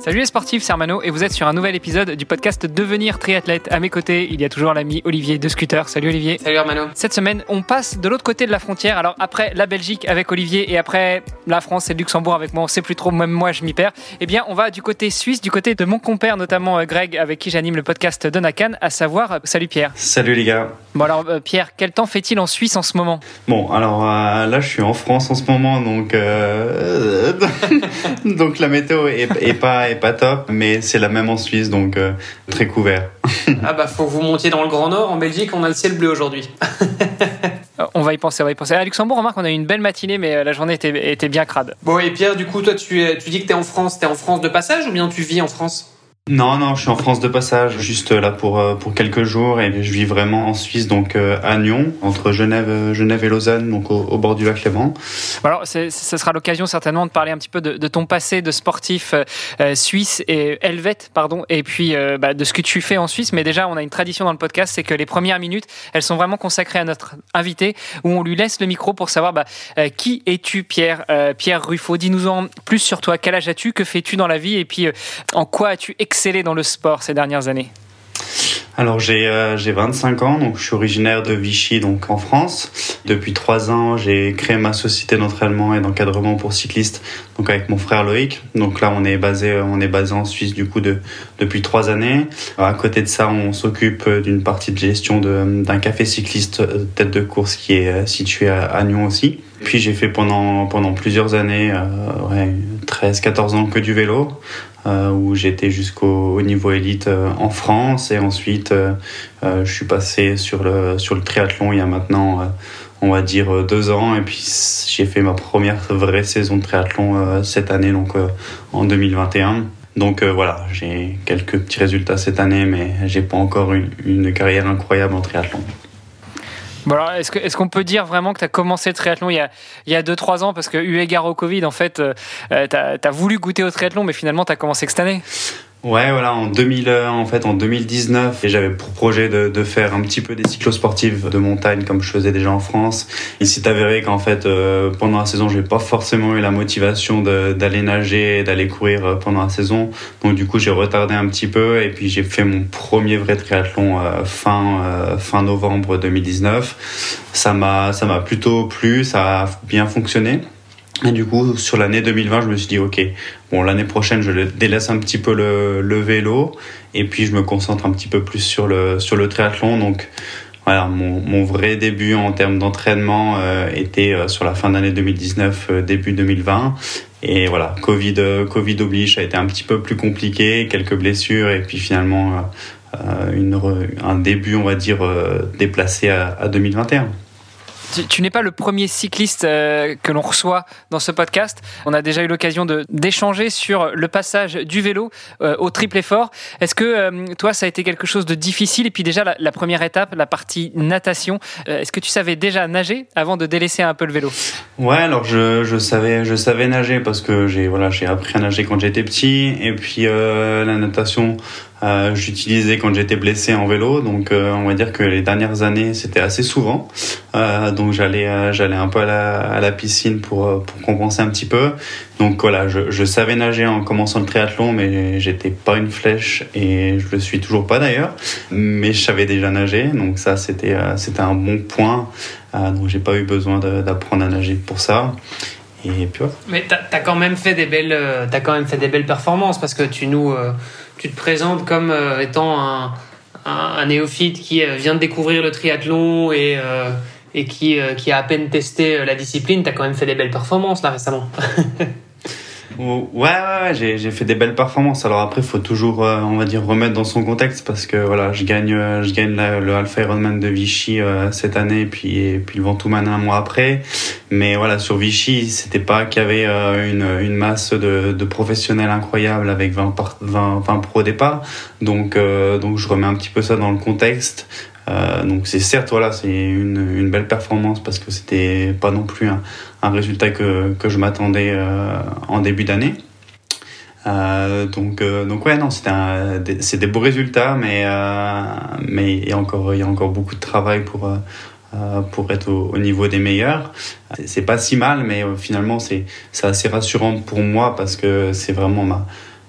Salut les sportifs, c'est Armano et vous êtes sur un nouvel épisode du podcast Devenir triathlète. À mes côtés, il y a toujours l'ami Olivier de Scooter. Salut Olivier. Salut Armano. Cette semaine, on passe de l'autre côté de la frontière. Alors après la Belgique avec Olivier et après la France et le Luxembourg avec moi, on sait plus trop, même moi je m'y perds. Eh bien, on va du côté suisse, du côté de mon compère notamment euh, Greg avec qui j'anime le podcast de Nakan, à savoir, euh, salut Pierre. Salut les gars. Bon alors euh, Pierre, quel temps fait-il en Suisse en ce moment? Bon, alors là je suis en France en ce moment, donc euh, donc la météo est, est, pas est pas top, mais c'est la même en Suisse, donc euh, très couvert. ah bah faut que vous montiez dans le Grand Nord. En Belgique, on a le ciel bleu aujourd'hui. on va y penser, on va y penser. À Luxembourg, remarque, on a eu une belle matinée, mais euh, la journée était, était bien crade. Bon, et Pierre, du coup, toi, tu, tu dis que tu es en France. Tu es en France de passage ou bien tu vis en France? Non, non, je suis en France de passage, juste là pour euh, pour quelques jours et je vis vraiment en Suisse, donc euh, à Nyon, entre Genève, euh, Genève et Lausanne, donc au, bord du lac Léman. Alors, ce sera l'occasion certainement de parler un petit peu de, ton passé de sportif suisse et helvète, pardon, et puis bah, de ce que tu fais en Suisse. Mais déjà, on a une tradition dans le podcast, c'est que les premières minutes, elles sont vraiment consacrées à notre invité, où on lui laisse le micro pour savoir bah, qui es-tu, Pierre, Pierre Ruffo? Dis-nous en plus sur toi. Quel âge as-tu? Que fais-tu dans la vie? Et puis, en quoi as-tu dans le sport ces dernières années alors j'ai euh, j'ai 25 ans, donc je suis originaire de Vichy, donc en France. Depuis trois ans, j'ai créé ma société d'entraînement et d'encadrement pour cyclistes, donc avec mon frère Loïc. Donc là, on est basé on est basé en Suisse du coup de depuis trois années. à côté de ça, on s'occupe d'une partie de gestion d'un café cycliste euh, tête de course qui est euh, situé à, à Nyon aussi. Puis j'ai fait pendant pendant plusieurs années, euh, ouais, 13-14 ans que du vélo. Euh, où j'étais jusqu'au niveau élite euh, en France. Et ensuite euh, je suis passé sur le sur le triathlon il y a maintenant on va dire deux ans. Et puis j'ai fait ma première vraie saison de triathlon cette année donc en 2021 donc voilà j'ai quelques petits résultats cette année mais j'ai pas encore une, une carrière incroyable en triathlon est-ce qu'on peut dire vraiment que tu as commencé le triathlon il y a 2-3 ans? Parce que, eu égard au Covid, en fait, euh, tu as, voulu goûter au triathlon, mais finalement, tu as commencé que cette année Ouais, voilà, en 2000, euh, en fait, en 2019, j'avais pour projet de, de, faire un petit peu des cyclosportives de montagne comme je faisais déjà en France. Il s'est avéré qu'en fait, euh, pendant la saison, j'ai pas forcément eu la motivation d'aller nager d'aller courir euh, pendant la saison. Donc du coup, j'ai retardé un petit peu et puis j'ai fait mon premier vrai triathlon fin fin novembre 2019. Ça m'a ça m'a plutôt plu, ça a bien fonctionné. Et du coup, sur l'année 2020, je me suis dit, ok, bon, l'année prochaine, je délaisse un petit peu le, le, vélo et puis je me concentre un petit peu plus sur le, sur le triathlon. Donc, voilà, mon, mon vrai début en termes d'entraînement euh, était euh, sur la fin d'année 2019, euh, début 2020. Et voilà, Covid, Covid oblige, ça a été un petit peu plus compliqué, quelques blessures et puis finalement une, un début, on va dire, déplacé à, à 2021 tu, n'es pas le premier cycliste euh, que l'on reçoit dans ce podcast. On a déjà eu l'occasion d'échanger sur le passage du vélo euh, au triple effort. Est-ce que euh, toi, ça a été quelque chose de difficile? Et puis déjà, la, première étape, la partie natation, est-ce que tu savais déjà nager avant de délaisser un peu le vélo? Ouais, alors je, je, savais, je savais nager parce que j'ai voilà, appris à nager quand j'étais petit. Et puis la natation, euh, j'utilisais quand j'étais blessé en vélo, donc euh, on va dire que les dernières années c'était assez souvent. Euh, donc j'allais j'allais un peu à la, piscine pour pour compenser un petit peu. Donc voilà, je, savais nager en commençant le triathlon, mais j'étais pas une flèche et je le suis toujours pas d'ailleurs. Mais je savais déjà nager, donc ça c'était c'était un bon point. donc j'ai pas eu besoin d'apprendre à nager pour ça. Et puis Mais t'as as quand même as quand même fait des belles performances parce que tu nous tu te présentes comme euh, étant un, un, néophyte qui euh, vient de découvrir le triathlon et, euh, et qui, qui a à peine testé la discipline. Tu as quand même fait des belles performances là récemment. Ouais, ouais, j'ai, fait des belles performances. Alors après, faut toujours, euh, on va dire, remettre dans son contexte parce que voilà, je gagne, euh, je gagne le Alpha Ironman de Vichy euh, cette année, puis et puis le Ventoux-Manin un mois après. Mais voilà, sur Vichy, c'était pas qu'il y avait une, une masse de, de professionnels incroyables avec 20, 20, 20 pro départ. Donc donc je remets un petit peu ça dans le contexte. Donc c'est certes voilà c'est une, belle performance parce que c'était pas non plus un, résultat que, je m'attendais en début d'année. Euh, donc, euh, donc ouais, non, c'est des, des, beaux résultats, mais, euh, mais il, y a encore, il y a encore beaucoup de travail pour, pour être au, niveau des meilleurs. C'est pas si mal, mais finalement, c'est assez rassurant pour moi parce que c'est vraiment ma,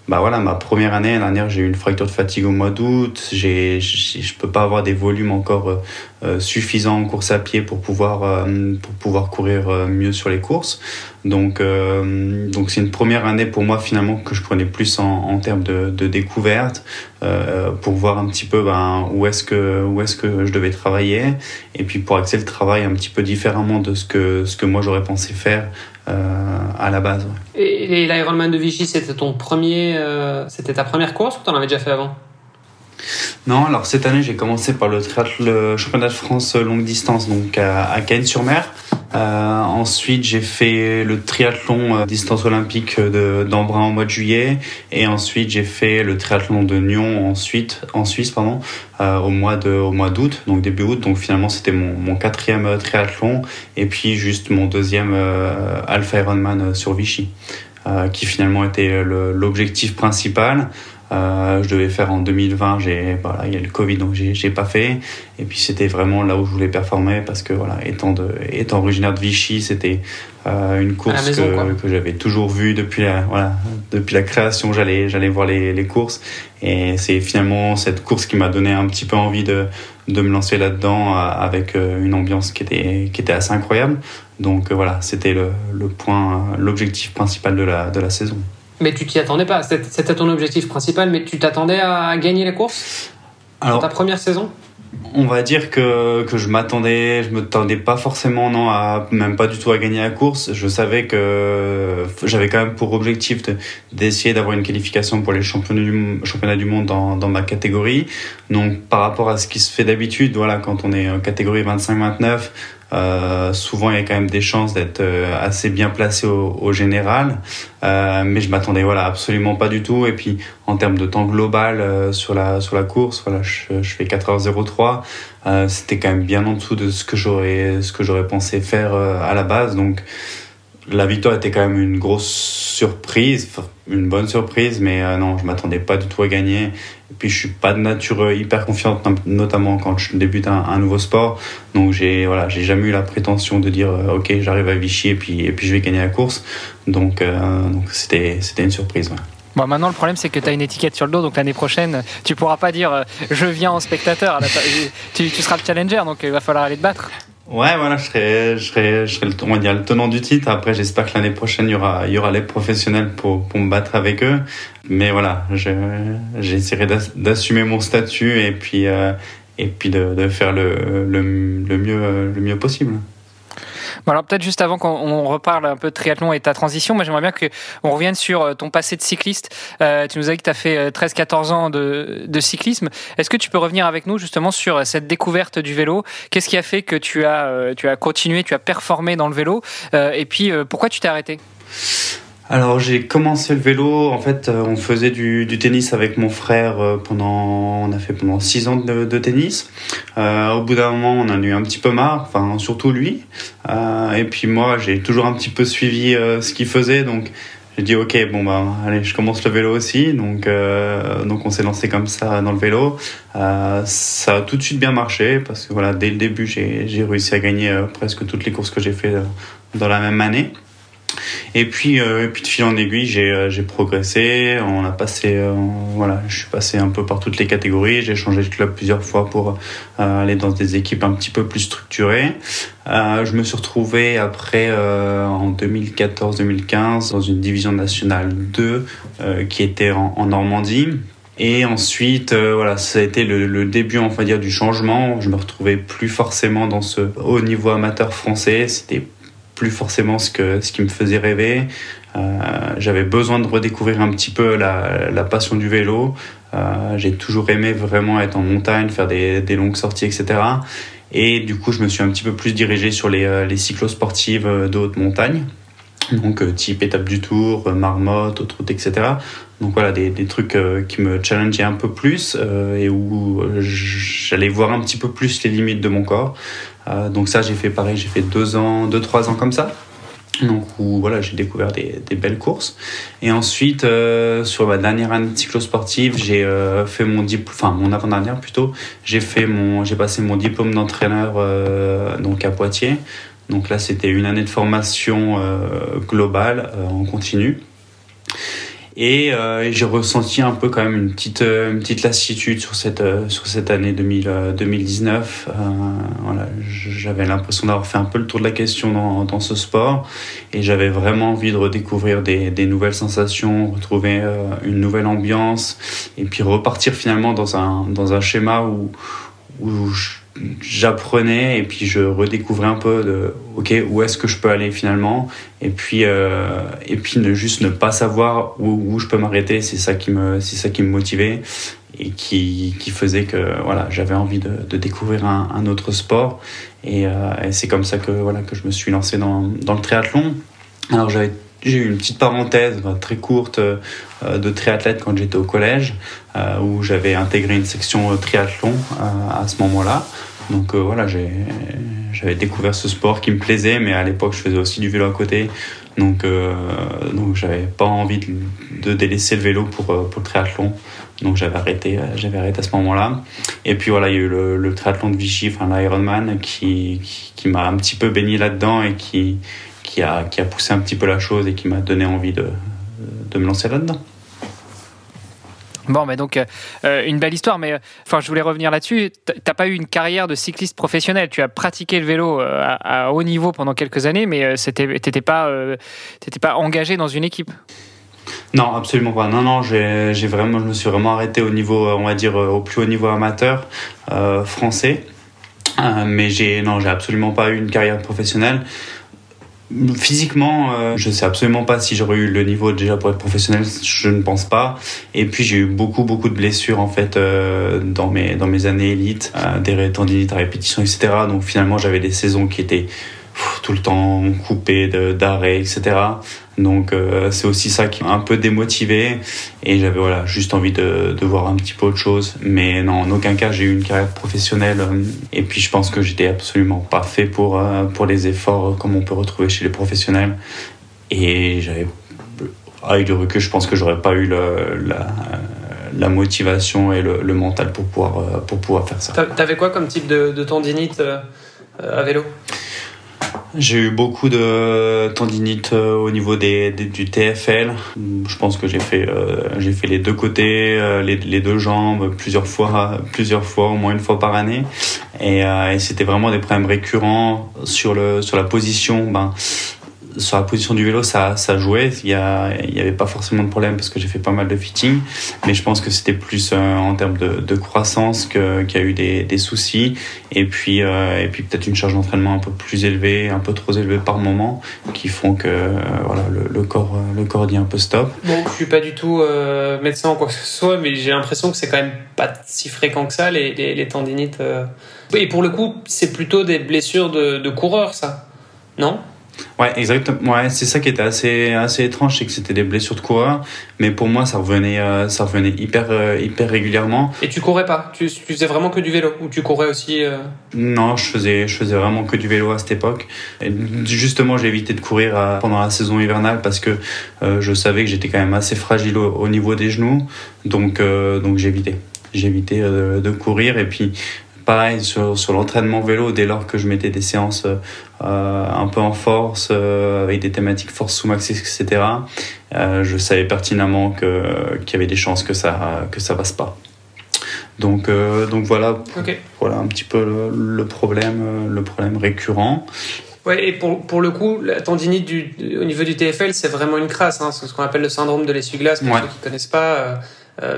bah voilà, ma première année, l'année dernière, j'ai eu une fracture de fatigue au mois d'août. J'ai, je peux pas avoir des volumes encore euh, euh, suffisants en course à pied pour pouvoir, euh, pour pouvoir courir mieux sur les courses. Donc, donc c'est une première année pour moi finalement que je prenais plus en, en termes de, de découverte pour voir un petit peu ben, où est-ce que où est-ce que je devais travailler et puis pour axer le travail un petit peu différemment de ce que ce que moi j'aurais pensé faire euh, à la base. Et, l'Ironman de Vichy, c'était ton premier, euh, c'était ta première course ou t'en avais déjà fait avant? Non, alors cette année j'ai commencé par le, le championnat de France longue distance donc à, à Cannes-sur-Mer. Euh, ensuite j'ai fait le triathlon euh, distance olympique d'Embrun en mois de juillet. Et ensuite j'ai fait le triathlon de Nyon ensuite en Suisse pardon euh, au mois de au mois d'août donc début août. Donc finalement c'était mon, mon quatrième euh, triathlon. Et puis juste mon deuxième euh, Alpha Ironman sur Vichy qui finalement était l'objectif principal. Euh, je devais faire en 2020, j'ai voilà, il y a le Covid donc j'ai pas fait. Et puis c'était vraiment là où je voulais performer parce que voilà, étant de étant originaire de Vichy, c'était euh, une course que, que j'avais toujours vue depuis la voilà, depuis la création, j'allais j'allais voir les, les courses et c'est finalement cette course qui m'a donné un petit peu envie de de me lancer là-dedans euh, avec une ambiance qui était qui était assez incroyable. Donc voilà, c'était le, le point l'objectif principal de la de la saison. Mais tu t'y attendais pas. C'était ton objectif principal, mais tu t'attendais à gagner la course Alors, dans ta première saison? on va dire que, que je m'attendais, je me m'attendais pas forcément, non, à, même pas du tout à gagner la course. Je savais que j'avais quand même pour objectif d'essayer d'avoir une qualification pour les championnats du, championnats du monde dans, dans ma catégorie. Donc, par rapport à ce qui se fait d'habitude, voilà, quand on est en catégorie 25-29, euh, souvent, il y a quand même des chances d'être euh, assez bien placé au, général, euh, mais je m'attendais voilà absolument pas du tout. Et puis, en termes de temps global sur la sur la course, voilà, je, je fais 4h03. Euh, C'était quand même bien en dessous de ce que j'aurais ce que j'aurais pensé faire à la base. Donc, la victoire était quand même une grosse surprise, une bonne surprise, mais non, je m'attendais pas du tout à gagner. Et puis je suis pas de nature euh, hyper confiante, notamment quand je débute un, nouveau sport. Donc j'ai voilà, j'ai jamais eu la prétention de dire euh, ok, j'arrive à Vichy et puis et puis je vais gagner la course. Donc donc c'était c'était une surprise. Bon, maintenant, le problème, c'est que tu as une étiquette sur le dos, donc l'année prochaine, tu pourras pas dire je viens en spectateur. tu, tu, seras le challenger, donc il va falloir aller te battre. Ouais, voilà, je serai, je serai, je serai le, on va le tenant du titre. Après, j'espère que l'année prochaine, il y aura, il y aura les professionnels pour, pour me battre avec eux. Mais voilà, j'essaierai d'assumer mon statut et puis, euh, et puis de, de faire le, le, le, mieux, le mieux possible alors peut-être juste avant qu'on reparle un peu de triathlon et ta transition, moi j'aimerais bien qu'on revienne sur euh, ton passé de cycliste. Euh, tu nous as dit que tu as fait 13-14 euh, ans de, de cyclisme. Est-ce que tu peux revenir avec nous justement sur cette découverte du vélo? Qu'est-ce qui a fait que tu as, tu as continué, tu as performé dans le vélo? Et puis pourquoi tu t'es arrêté? Alors j'ai commencé le vélo, en fait euh, on faisait du, du, tennis avec mon frère euh, pendant, on a fait pendant six ans de, de tennis. Euh, au bout d'un moment on en a eu un petit peu marre, enfin surtout lui. Euh, et puis moi j'ai toujours un petit peu suivi euh, ce qu'il faisait, donc j'ai dit ok bon bah allez je commence le vélo aussi, donc donc on s'est lancé comme ça dans le vélo. ça a tout de suite bien marché parce que voilà dès le début j'ai réussi à gagner presque toutes les courses que j'ai fait dans la même année. Et puis, euh, puis de fil en aiguille, j'ai, euh, progressé. On a passé, euh, voilà, je suis passé un peu par toutes les catégories. J'ai changé de club plusieurs fois pour aller dans des équipes un petit peu plus structurées. Je me suis retrouvé après en 2014-2015 dans une division nationale 2 qui était en, Normandie. Et ensuite, voilà, ça a été le, début, on dire, du changement. Je me retrouvais plus forcément dans ce haut niveau amateur français. C'était plus forcément ce, que, ce qui me faisait rêver. Euh, J'avais besoin de redécouvrir un petit peu la, passion du vélo. Euh, J'ai toujours aimé vraiment être en montagne, faire des, des, longues sorties, etc. Et du coup, je me suis un petit peu plus dirigé sur les, euh, les cyclosportives de haute montagne. donc euh, type étape du tour, marmotte, autoroute, etc. Donc voilà, des, des trucs qui me challengeaient un peu plus et où j'allais voir un petit peu plus les limites de mon corps. donc ça, j'ai fait pareil, j'ai fait deux ans, deux, trois ans comme ça. Donc où voilà, j'ai découvert des, des, belles courses. Et ensuite, euh, sur ma dernière année de cyclosportive, j'ai euh, fait mon diplôme, enfin mon avant-dernière plutôt, j'ai passé mon diplôme d'entraîneur euh, à Poitiers. Donc là, c'était une année de formation globale en continu. Euh, et j'ai ressenti un peu quand même une petite, euh, une petite lassitude sur cette, euh, sur cette année 2000, 2019. voilà, j'avais l'impression d'avoir fait un peu le tour de la question dans, dans ce sport et j'avais vraiment envie de redécouvrir des, des nouvelles sensations, retrouver une nouvelle ambiance et puis repartir finalement dans un, dans un schéma où, où je, j'apprenais et puis je redécouvrais un peu de ok où est-ce que je peux aller finalement? Et puis euh, et puis ne juste ne pas savoir où, où je peux m'arrêter c'est ça qui me c'est ça qui me motivait et qui, qui faisait que voilà j'avais envie de, découvrir un, un, autre sport. Et, euh, et c'est comme ça que voilà que je me suis lancé dans, dans le triathlon. Alors j'avais j'ai eu une petite parenthèse très courte euh, de triathlète quand j'étais au collège, euh, où j'avais intégré une section triathlon à ce moment-là. Donc euh, voilà, j'avais découvert ce sport qui me plaisait, mais à l'époque je faisais aussi du vélo à côté. Donc, euh, donc j'avais pas envie de, délaisser le vélo pour, euh, pour le triathlon. Donc j'avais arrêté, arrêté à ce moment-là. Et puis voilà, il y a eu le, triathlon de Vichy, enfin l'Ironman, qui, qui m'a un petit peu baigné là-dedans et qui, qui, a, qui a poussé un petit peu la chose et qui m'a donné envie de, de me lancer là-dedans. Bon, mais donc, euh, euh, une belle histoire, mais enfin, je voulais revenir là-dessus. T'as pas eu une carrière de cycliste professionnel. Tu as pratiqué le vélo euh, à, haut niveau pendant quelques années, mais t'étais pas, t'étais pas engagé dans une équipe. Non, absolument pas. Non, non, j'ai vraiment, je me suis vraiment arrêté au niveau, on va dire, au plus haut niveau amateur français. mais j'ai, non, j'ai absolument pas eu une carrière professionnelle. Physiquement, euh, je sais absolument pas si j'aurais eu le niveau déjà pour être professionnel. Je ne pense pas. Et puis j'ai eu beaucoup beaucoup de blessures en fait euh, dans mes dans mes années élites, euh, des tendinites à répétition, etc. Donc finalement j'avais des saisons qui étaient tout le temps coupé d'arrêt, etc. Donc euh, c'est aussi ça qui m'a un peu démotivé et j'avais voilà juste envie de, voir un petit peu autre chose. Mais non, en aucun cas j'ai eu une carrière professionnelle et puis je pense que j'étais absolument pas fait pour euh, pour les efforts comme on peut retrouver chez les professionnels. Et j'avais avec du recul, je pense que j'aurais pas eu le, la, motivation et le, le, mental pour pouvoir euh, pour pouvoir faire ça. T'avais quoi comme type de, de tendinite à vélo? J'ai eu beaucoup de tendinite euh, au niveau des, du TFL. Je pense que j'ai fait, euh, fait les deux côtés, euh, les, les, deux jambes plusieurs fois, plusieurs fois, au moins une fois par année. Et, et c'était vraiment des problèmes récurrents sur, le, sur la position. Ben, sur la position du vélo, ça, ça jouait. Il n'y avait pas forcément de problème parce que j'ai fait pas mal de fitting. Mais je pense que c'était plus euh, en termes de, croissance qu'il y a eu des, soucis. Et puis, euh, puis peut-être une charge d'entraînement un peu plus élevée, un peu trop élevée par moment, qui font que euh, voilà, le, corps, le corps dit un peu stop. Bon, je suis pas du tout médecin ou quoi que ce soit, mais j'ai l'impression que c'est quand même pas si fréquent que ça, les tendinites. Et pour le coup, c'est plutôt des blessures de, de coureurs, ça Non? Ouais, exactement. Ouais, c'est ça qui était assez assez étrange, c'est que c'était des blessures de coureur, mais pour moi ça revenait euh, ça revenait hyper euh, hyper régulièrement. Et tu courais pas? Tu, tu faisais vraiment que du vélo? Ou tu courais aussi euh? Non, je faisais je faisais vraiment que du vélo à cette époque. Et justement, j'ai évité de courir pendant la saison hivernale parce que je savais que j'étais quand même assez fragile au, niveau des genoux, donc donc j'ai évité de courir et puis pareil sur, sur l'entraînement vélo, dès lors que je mettais des séances euh, un peu en force, euh, avec des thématiques force sous max, etc., euh, je savais pertinemment que, qu'il y avait des chances que ça, que ça passe pas. Donc, donc voilà, voilà un petit peu le, problème, le problème récurrent. Ouais, et pour, pour le coup, la tendinite du, au niveau du TFL, c'est vraiment une crasse. Hein, c'est ce qu'on appelle le syndrome de l'essuie-glace, pour ceux qui connaissent pas.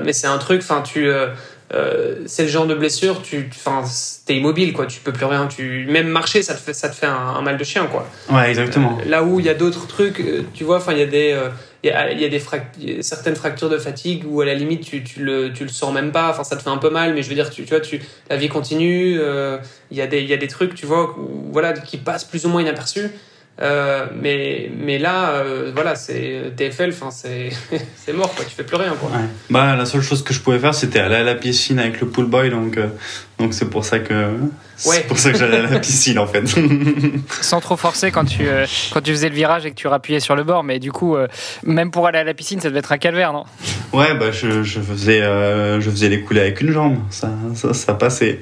mais c'est un truc, enfin, tu, euh, c'est le genre de blessure, tu, enfin, t'es immobile, quoi. Tu peux plus rien. Tu même marcher, ça te fait, ça te fait un, mal de chien, quoi. Ouais, exactement. Euh, là où il y a d'autres trucs, euh, tu vois, enfin, il y a des, il y a, y a des certaines fractures de fatigue où à la limite tu, tu le, tu le sens même pas. Enfin, ça te fait un peu mal, mais je veux dire, tu, tu vois, tu, la vie continue. Il y a des, il y a des trucs, tu vois, voilà, qui passent plus ou moins inaperçus. Euh, mais, mais là, euh, voilà, c'est TFL, enfin, c'est, c'est mort, quoi. Tu fais plus rien, quoi. Ouais. Bah, la seule chose que je pouvais faire, c'était aller à la piscine avec le pool boy, donc, euh, donc c'est pour ça que, c'est Ouais. pour ça que j'allais à la piscine, en fait. Sans trop forcer quand tu, euh, quand tu faisais le virage et que tu rappuyais sur le bord. Mais du coup, euh, même pour aller à la piscine, ça devait être un calvaire, non? Ouais, bah, je, je faisais, euh, je faisais les coulées avec une jambe. Ça, ça, ça passait.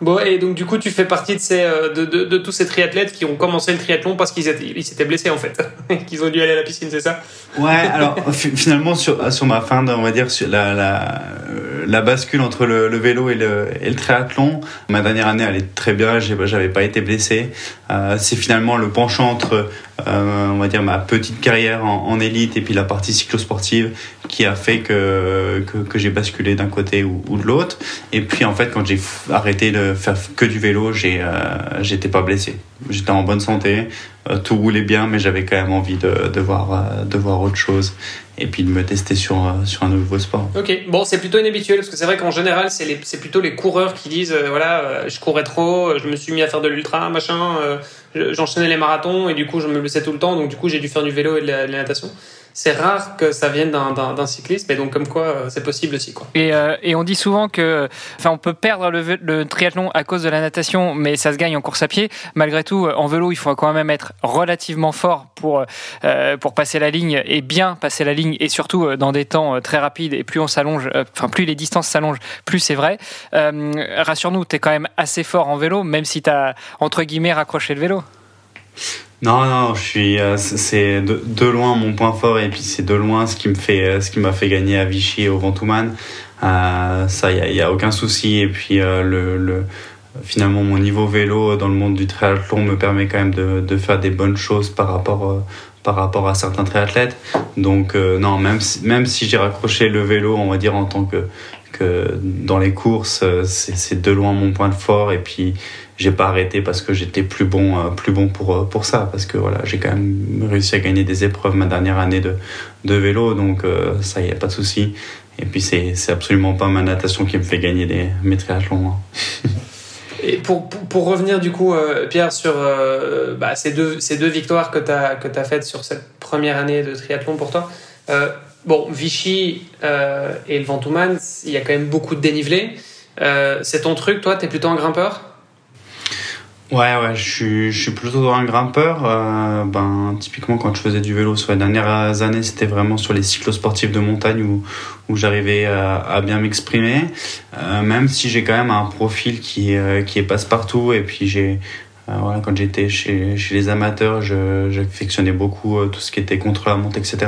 Bon, et donc, du coup, tu fais partie de, ces, euh, de, de, de tous ces triathlètes qui ont commencé le triathlon parce qu'ils ils s'étaient blessés, en fait. qu'ils ont dû aller à la piscine, c'est ça Ouais, alors fi- finalement sur, sur ma fin, de- on va dire sur la, la, euh, la bascule entre le, vélo et le, et le triathlon, ma dernière année allait très bien, j'avais pas été blessé. Euh, c'est finalement le penchant entre, on va dire ma petite carrière en, en élite et puis la partie cyclosportive qui a fait que que, j'ai basculé d'un côté ou, de l'autre. Et puis en fait, quand j'ai arrêté de faire que du vélo, euh, j'étais pas blessé. J'étais en bonne santé, euh, tout roulait bien, mais j'avais quand même envie de, de voir euh, de voir autre chose et puis de me tester sur sur un nouveau sport. Ok, bon, c'est plutôt inhabituel parce que c'est vrai qu'en général, c'est plutôt les coureurs qui disent voilà, je courais trop, je me suis mis à faire de l'ultra, machin, je- j'enchaînais les marathons et du coup, je me blessais tout le temps, donc du coup, j'ai dû faire du vélo et de la, de la natation. C'est rare que ça vienne d'un- cycliste, mais donc comme quoi, euh, c'est possible aussi, euh, et on dit souvent que, enfin, on peut perdre le, triathlon à cause de la natation, mais ça se gagne en course à pied. Malgré tout, euh, en vélo, il faut quand même être relativement fort pour pour passer la ligne et bien passer la ligne, et surtout dans des temps très rapides. Et plus on s'allonge, enfin plus les distances s'allongent, plus c'est vrai. Rassure-nous, t'es quand même assez fort en vélo, même si t'as entre guillemets raccroché le vélo. Non, non, je suis, euh, c'est- de, loin mon point fort et puis c'est de loin ce qui me fait, euh, ce qui m'a fait gagner à Vichy et au Ventoux-Man. Euh, ça, il y a, aucun souci. Et puis euh, le, le, finalement, mon niveau vélo dans le monde du triathlon me permet quand même de, faire des bonnes choses par rapport, par rapport à certains triathlètes. Donc non, même si, même si j'ai raccroché le vélo, on va dire en tant que que dans les courses, c'est de loin mon point fort. Et puis j'ai pas arrêté parce que j'étais plus bon, euh, plus bon pour euh, pour ça. Parce que voilà, j'ai quand même réussi à gagner des épreuves ma dernière année de de vélo, donc euh, ça y a pas de souci. Et puis c'est c'est absolument pas ma natation qui me fait gagner des mes triathlons. hein. Et pour, pour, revenir du coup, Pierre, sur bah, ces, deux, ces deux victoires que tu as, as faites sur cette première année de triathlon pour toi, bon, Vichy et le Ventoux-Man, il y a quand même beaucoup de dénivelé. C'est ton truc, toi, tu es plutôt un grimpeur? Ouais, ouais, je suis, je suis plutôt un grimpeur. Euh, ben, typiquement, quand je faisais du vélo sur les dernières années, c'était vraiment sur les cyclosportifs de montagne où, où j'arrivais à, à bien m'exprimer. Euh, même si j'ai quand même un profil qui, euh, qui est passe-partout. Et puis, j'ai, voilà, quand j'étais chez, chez les amateurs, j'affectionnais beaucoup euh, tout ce qui était contre la monte, etc.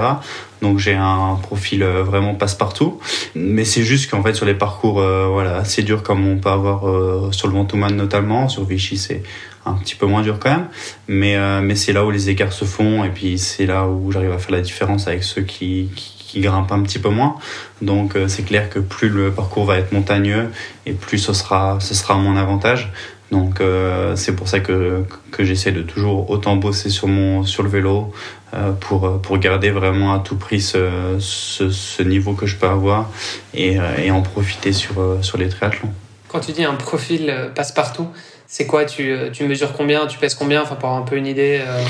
Donc, j'ai un profil euh, vraiment passe-partout. Mais c'est juste qu'en fait, sur les parcours euh, voilà, assez durs comme on peut avoir euh, sur le Ventoux-Man notamment, sur Vichy, c'est un petit peu moins dur quand même. Mais, euh, mais c'est là où les écarts se font et puis c'est là où j'arrive à faire la différence avec ceux qui, qui, qui grimpent un petit peu moins. Donc euh, c'est clair que plus le parcours va être montagneux et plus ce sera, ce sera à mon avantage. Donc euh, c'est pour ça que, que j'essaie de toujours autant bosser sur, mon, sur le vélo euh, pour, pour garder vraiment à tout prix ce, ce, ce niveau que je peux avoir et, euh, et en profiter sur, sur les triathlons. Quand tu dis un profil passe-partout, c'est quoi? Tu, tu mesures combien? Tu pèses combien? Enfin, pour avoir un peu une idée. euh,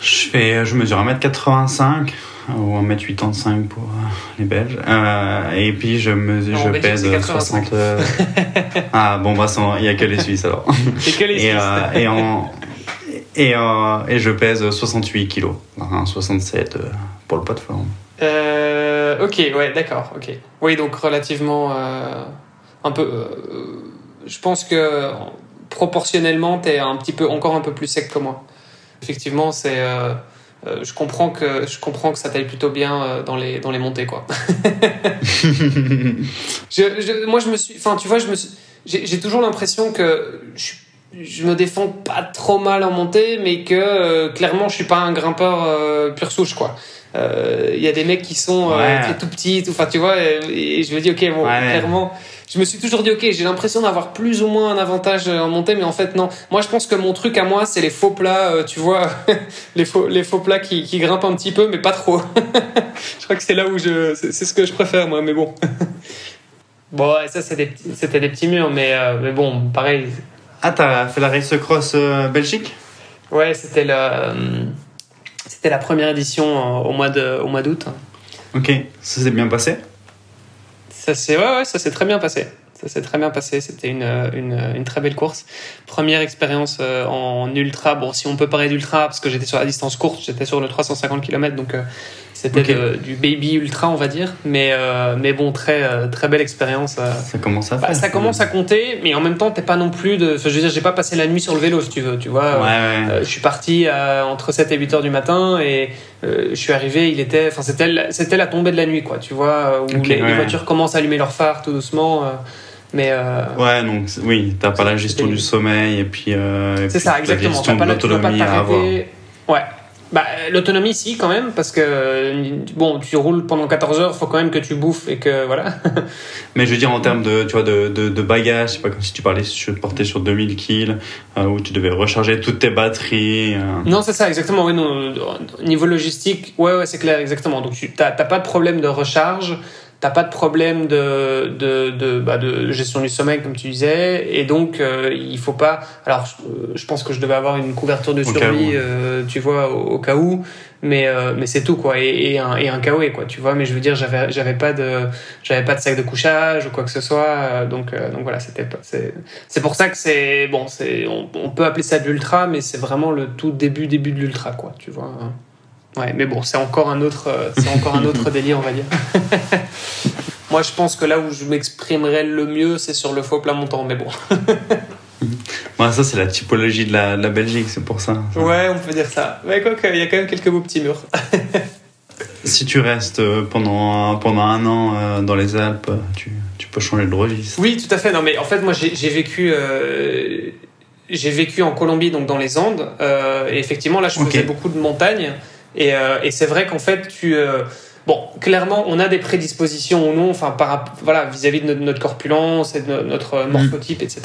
Je, fais, je mesure 1m85 ou 1m85 pour euh, les Belges. Euh, et puis je, mesure, Non, je pèse c'est 85. 60. euh, ah bon, bah il n'y a que les Suisses alors. C'est que les et, Suisses. euh, et, en, et, euh, et je pèse 68 kilos. Enfin, 67 euh, pour le pas de forme. Euh, ok, ouais, d'accord, ok. Oui, donc relativement euh, un peu. euh, je pense que proportionnellement, t'es un petit peu encore un peu plus sec que moi. Effectivement, c'est. Euh, je comprends que je comprends que ça t'aille plutôt bien euh, dans les dans les montées, quoi. Je, je- moi, je me suis. Enfin, tu vois, je me. J'ai toujours l'impression que je, je me défends pas trop mal en montée, mais que euh, clairement, je suis pas un grimpeur pure souche, quoi. Euh, Il y a des mecs qui sont euh, Ouais. tout petits, enfin, tu vois, et, et je me dis, ok, bon, Ouais. clairement. Je me suis toujours dit, ok, j'ai l'impression d'avoir plus ou moins un avantage euh, en montée, mais en fait, non. Moi, je pense que mon truc à moi, c'est les faux plats, euh, tu vois, les faux, les faux plats qui, qui grimpent un petit peu, mais pas trop. je crois que c'est là où je. C'est ce que je préfère, moi, mais bon. Bon, ouais, ça, c'était des, petits- c'était des petits murs, mais, euh, mais bon, pareil. Ah, t'as fait la Race Cross euh, Belgique? Ouais, c'était le, euh, c'était la première édition euh, au mois de, au mois d'août. Ok, ça s'est bien passé? Ça s'est, ouais, ouais, ça s'est très bien passé. Ça s'est très bien passé. C'était une, une, une très belle course. Première expérience euh, en ultra. Bon, si on peut parler d'ultra, parce que j'étais sur la distance courte, j'étais sur le 350 km, donc euh, c'était du baby ultra, on va dire. Mais, euh, mais bon, très, euh, très belle expérience. euh. Ça commence à Bah, faire. ça commence à compter, mais en même temps, t'es pas non plus de. enfin, je veux dire, j'ai pas passé la nuit sur le vélo, si tu veux, tu vois. Ouais, ouais. Euh, je suis parti à- entre 7 et 8 heures du matin et euh, je suis arrivé, il était, enfin c'était, la- la tombée de la nuit, quoi, tu vois, où les, voitures commencent à allumer leurs phares tout doucement. mais euh, Ouais, donc oui, t'as pas la gestion du sommeil et puis. euh, c'est ça, la exactement. gestion T'as pas, de la- l'autonomie à avoir. Ouais. Bah, l'autonomie, si, quand même, parce que bon, tu roules pendant 14 heures, faut quand même que tu bouffes et que voilà. Mais je veux dire en termes de, tu vois, de, de, de bagages, c'est pas comme si tu parlais, tu te portais sur 2000 kills, euh, où tu devais recharger toutes tes batteries. euh. Non, c'est ça, exactement. Oui, non, euh, niveau logistique, ouais, ouais, c'est clair, exactement. Donc, tu t'as pas de problème de recharge, t'as pas de problème de, de, de, bah, de gestion du sommeil, comme tu disais, et donc euh, il faut pas. Alors, je, euh, je pense que je devais avoir une couverture de survie, euh, tu vois, au, au cas où, mais euh, mais c'est tout quoi, et, et un et un KOE quoi, tu vois. Mais je veux dire, j'avais j'avais pas de j'avais pas de sac de couchage ou quoi que ce soit, euh, donc euh, donc voilà, c'était pas c'est c'est pour ça que c'est bon, c'est on, on peut appeler ça de l'ultra, mais c'est vraiment le tout début début de l'ultra quoi, tu vois. Ouais, mais bon, c'est encore un autre euh, c'est encore un autre délire, on va dire. Moi, je pense que là où je m'exprimerais le mieux, c'est sur le faux plat montant, mais bon. Ouais, ça, c'est la typologie de la, de la Belgique, c'est pour ça. Ouais, on peut dire ça. Mais quoi qu'il y a quand même quelques beaux petits murs. Si tu restes euh, pendant, pendant un an euh, dans les Alpes, tu, tu peux changer de registre. Oui, tout à fait. Non, mais en fait, moi, j'ai vécu, euh, j'ai vécu en Colombie, donc dans les Andes. euh, et effectivement, là, je Ok. faisais beaucoup de montagnes. Et, euh, et c'est vrai qu'en fait, tu, euh, bon, clairement, on a des prédispositions ou non, enfin, par, voilà, vis-à-vis de notre, notre corpulence et de no- notre morphotype, etc.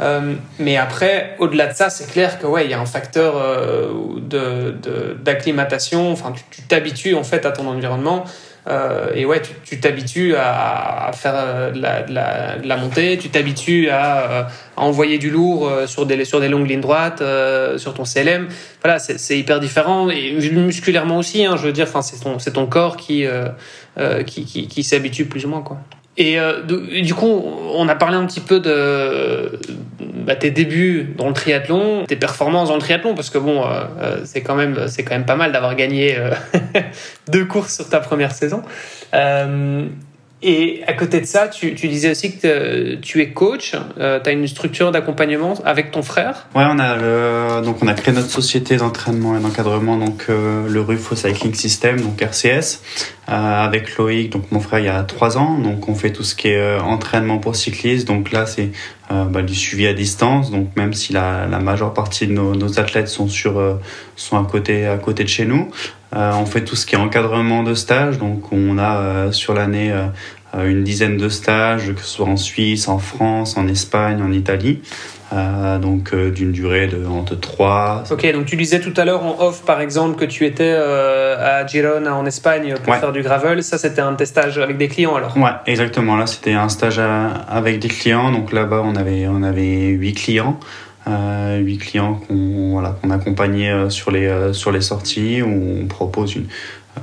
Euh, mais après, au-delà de ça, c'est clair que ouais, il y a un facteur euh, de de- d'acclimatation. Enfin, tu- tu t'habitues en fait à ton environnement. Euh, et ouais, tu- tu t'habitues à, à faire euh, de la, de la, de la montée, tu t'habitues à, euh, à envoyer du lourd euh, sur des, sur des longues lignes droites, euh, sur ton CLM. Voilà, c'est hyper différent. Et musculairement aussi, hein, je veux dire, c'est ton, ton corps qui, euh, qui, qui, qui s'habitue plus ou moins. Quoi. Et, euh, et du coup, on a parlé un petit peu de bah, tes débuts dans le triathlon, tes performances dans le triathlon, parce que bon, euh, euh, c'est quand même, c'est quand même pas mal d'avoir gagné deux courses sur ta première saison. Euh, et à côté de ça, tu, tu disais aussi que te- tu es coach, tu as une structure d'accompagnement avec ton frère. Ouais, on a, le- donc on a créé notre société d'entraînement et d'encadrement, donc euh, le Rufo Cycling System, donc RCS, euh, avec Loïc, donc mon frère, il y a trois ans. Donc on fait tout ce qui est euh, entraînement pour cyclistes. Donc là, c'est euh, bah, du suivi à distance. Donc même si la, la majeure partie de nos, nos athlètes sont sur euh, sont à côté à côté de chez nous, euh, on fait tout ce qui est encadrement de stage. Donc on a euh, sur l'année euh, euh, une dizaine de stages, que ce soit en Suisse, en France, en Espagne, en Italie. Euh, donc euh, d'une durée de entre 3 Ok, donc tu disais tout à l'heure en off, par exemple, que tu étais euh, à Girona en Espagne pour Ouais. faire du gravel. Ça, c'était un testage avec des clients alors. Ouais, exactement. Là, c'était un stage à- avec des clients. Donc là-bas, on avait on avait huit clients, euh, huit clients qu'on voilà accompagnait euh, sur les euh, sur les sorties où on propose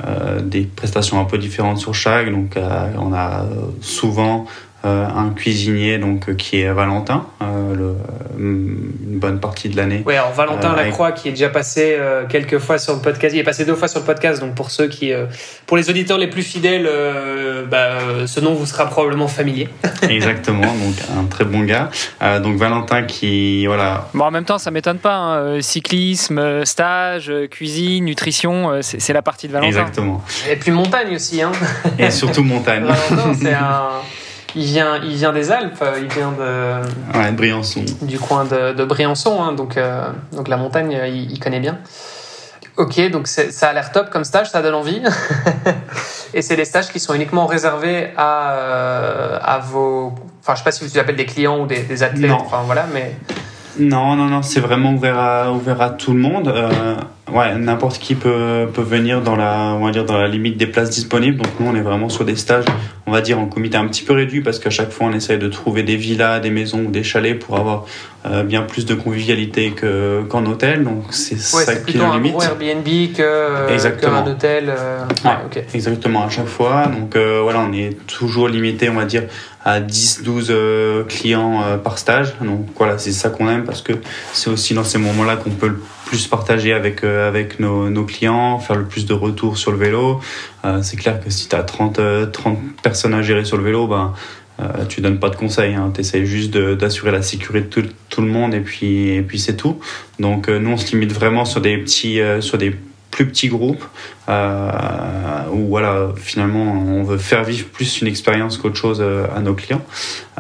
euh, des prestations un peu différentes sur chaque. Donc on a souvent un cuisinier donc euh, qui est Valentin, euh, le, une bonne partie de l'année. Ouais, alors Valentin Euh, avec- Lacroix qui est déjà passé euh, quelques fois sur le podcast, il est passé deux fois sur le podcast, donc pour ceux qui, euh, pour les auditeurs les plus fidèles, euh, bah, euh, ce nom vous sera probablement familier. Exactement, donc un très bon gars. Euh, donc Valentin qui voilà Bon, en même temps, ça m'étonne pas. hein. Euh, Cyclisme, euh, stage, euh, cuisine, nutrition, euh, c'est c'est la partie de Valentin. exactement Et puis montagne aussi, hein. et surtout montagne. Valentin, c'est un, il vient, il vient des Alpes, il vient de, Ouais, Briançon. du coin de, de Briançon, hein, donc, euh, donc la montagne, euh, il, il connaît bien. Ok, donc ça a l'air top comme stage, ça donne envie. Et c'est des stages qui sont uniquement réservés à, euh, à vos. Enfin, je sais pas si vous les appelez des clients ou des, des athlètes, Non. enfin voilà, mais. Non, non, non, c'est vraiment ouvert à, ouvert à tout le monde. Euh, ouais, n'importe qui peut, peut venir dans la, on va dire, dans la limite des places disponibles. Donc nous, on est vraiment sur des stages on va dire en comité un petit peu réduit parce qu'à chaque fois on essaye de trouver des villas, des maisons ou des chalets pour avoir euh, bien plus de convivialité que, qu'en hôtel. Donc c'est ouais, ça c'est qui nous un limite. gros Airbnb que, Exactement. qu'un hôtel. euh, Ouais. ok. Exactement, à chaque fois. Donc euh, voilà, on est toujours limité, on va dire, à 10-12 euh, clients euh, par stage. Donc voilà, c'est ça qu'on aime parce que c'est aussi dans ces moments-là qu'on peut le plus partager avec, euh, avec nos, nos clients, faire le plus de retours sur le vélo. Euh, c'est clair que si tu as 30, euh, 30 personnes à gérer sur le vélo, ben, euh, tu donnes pas de conseils, hein. tu essaies juste d'assurer la sécurité de tout, tout le monde et puis, et puis c'est tout. Donc euh, nous on se limite vraiment sur des petits, euh, sur des plus petits groupes euh, où voilà finalement on veut faire vivre plus une expérience qu'autre chose euh, à nos clients.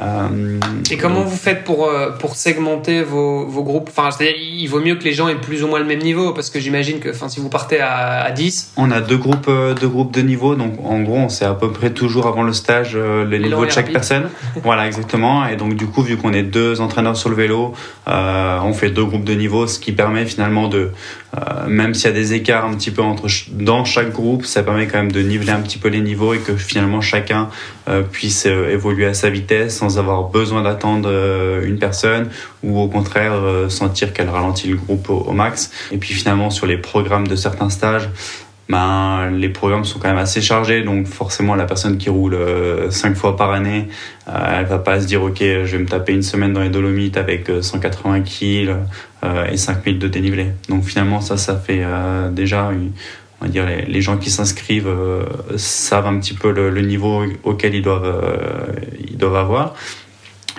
Euh, Et comment donc, vous faites pour, pour segmenter vos, vos groupes? Enfin, c'est-à-dire, il vaut mieux que les gens aient plus ou moins le même niveau, parce que j'imagine que enfin, si vous partez à, à 10, on a deux groupes, deux groupes de niveau, donc en gros on sait à peu près toujours avant le stage le niveau de chaque rapide. personne. voilà exactement. Et donc du coup vu qu'on est deux entraîneurs sur le vélo, euh, on fait deux groupes de niveau, ce qui permet finalement de, même s'il y a des écarts un petit peu entre ch- chaque groupe, ça permet quand même de niveler un petit peu les niveaux et que finalement chacun euh, puisse euh, évoluer à sa vitesse sans avoir besoin d'attendre euh, une personne ou au contraire sentir qu'elle ralentit le groupe au, max. Et puis finalement sur les programmes de certains stages, ben, les programmes sont quand même assez chargés, donc forcément la personne qui roule euh, cinq fois par année, elle va pas se dire ok, je vais me taper une semaine dans les Dolomites avec euh, 180 kg et 5000 de dénivelé. Donc finalement ça, ça fait déjà une- les gens qui s'inscrivent euh, savent un petit peu le, le niveau auquel ils doivent euh, ils doivent avoir.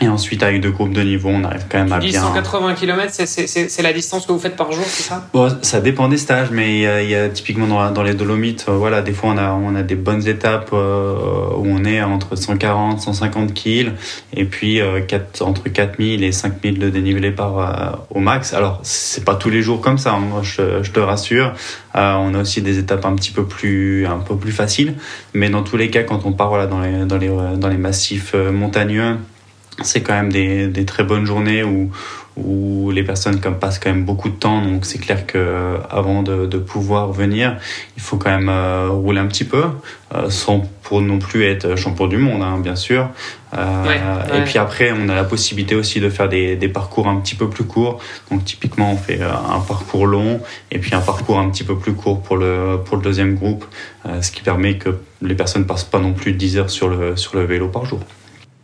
Et ensuite avec deux groupes de niveau, on arrive quand même à tu dis bien. 180 km, c'est- c'est c'est- c'est la distance que vous faites par jour, c'est ça? Bon, ça dépend des stages, mais il y a, il y a typiquement dans, dans les Dolomites, euh, voilà, des fois on a, on a des bonnes étapes euh, où on est entre 140, 150 kills, et puis euh, quatre- entre 4000 et 5000 de dénivelé par euh, au max. Alors c'est pas tous les jours comme ça, hein, moi je, je te rassure. Euh, on a aussi des étapes un petit peu plus, un peu plus faciles, mais dans tous les cas, quand on part voilà dans les, dans les, dans les massifs montagneux, c'est quand même des, des très bonnes journées où où les personnes comme, passent quand même beaucoup de temps. Donc c'est clair que euh, avant de, de pouvoir venir, il faut quand même euh, rouler un petit peu, euh, sans pour non plus être champion du monde, hein, bien sûr. Euh, Ouais, et puis après, on a la possibilité aussi de faire des, des parcours un petit peu plus courts. Donc typiquement, on fait euh, un parcours long et puis un parcours un petit peu plus court pour le pour le deuxième groupe, euh, ce qui permet que les personnes passent pas non plus 10 heures sur le sur le vélo par jour.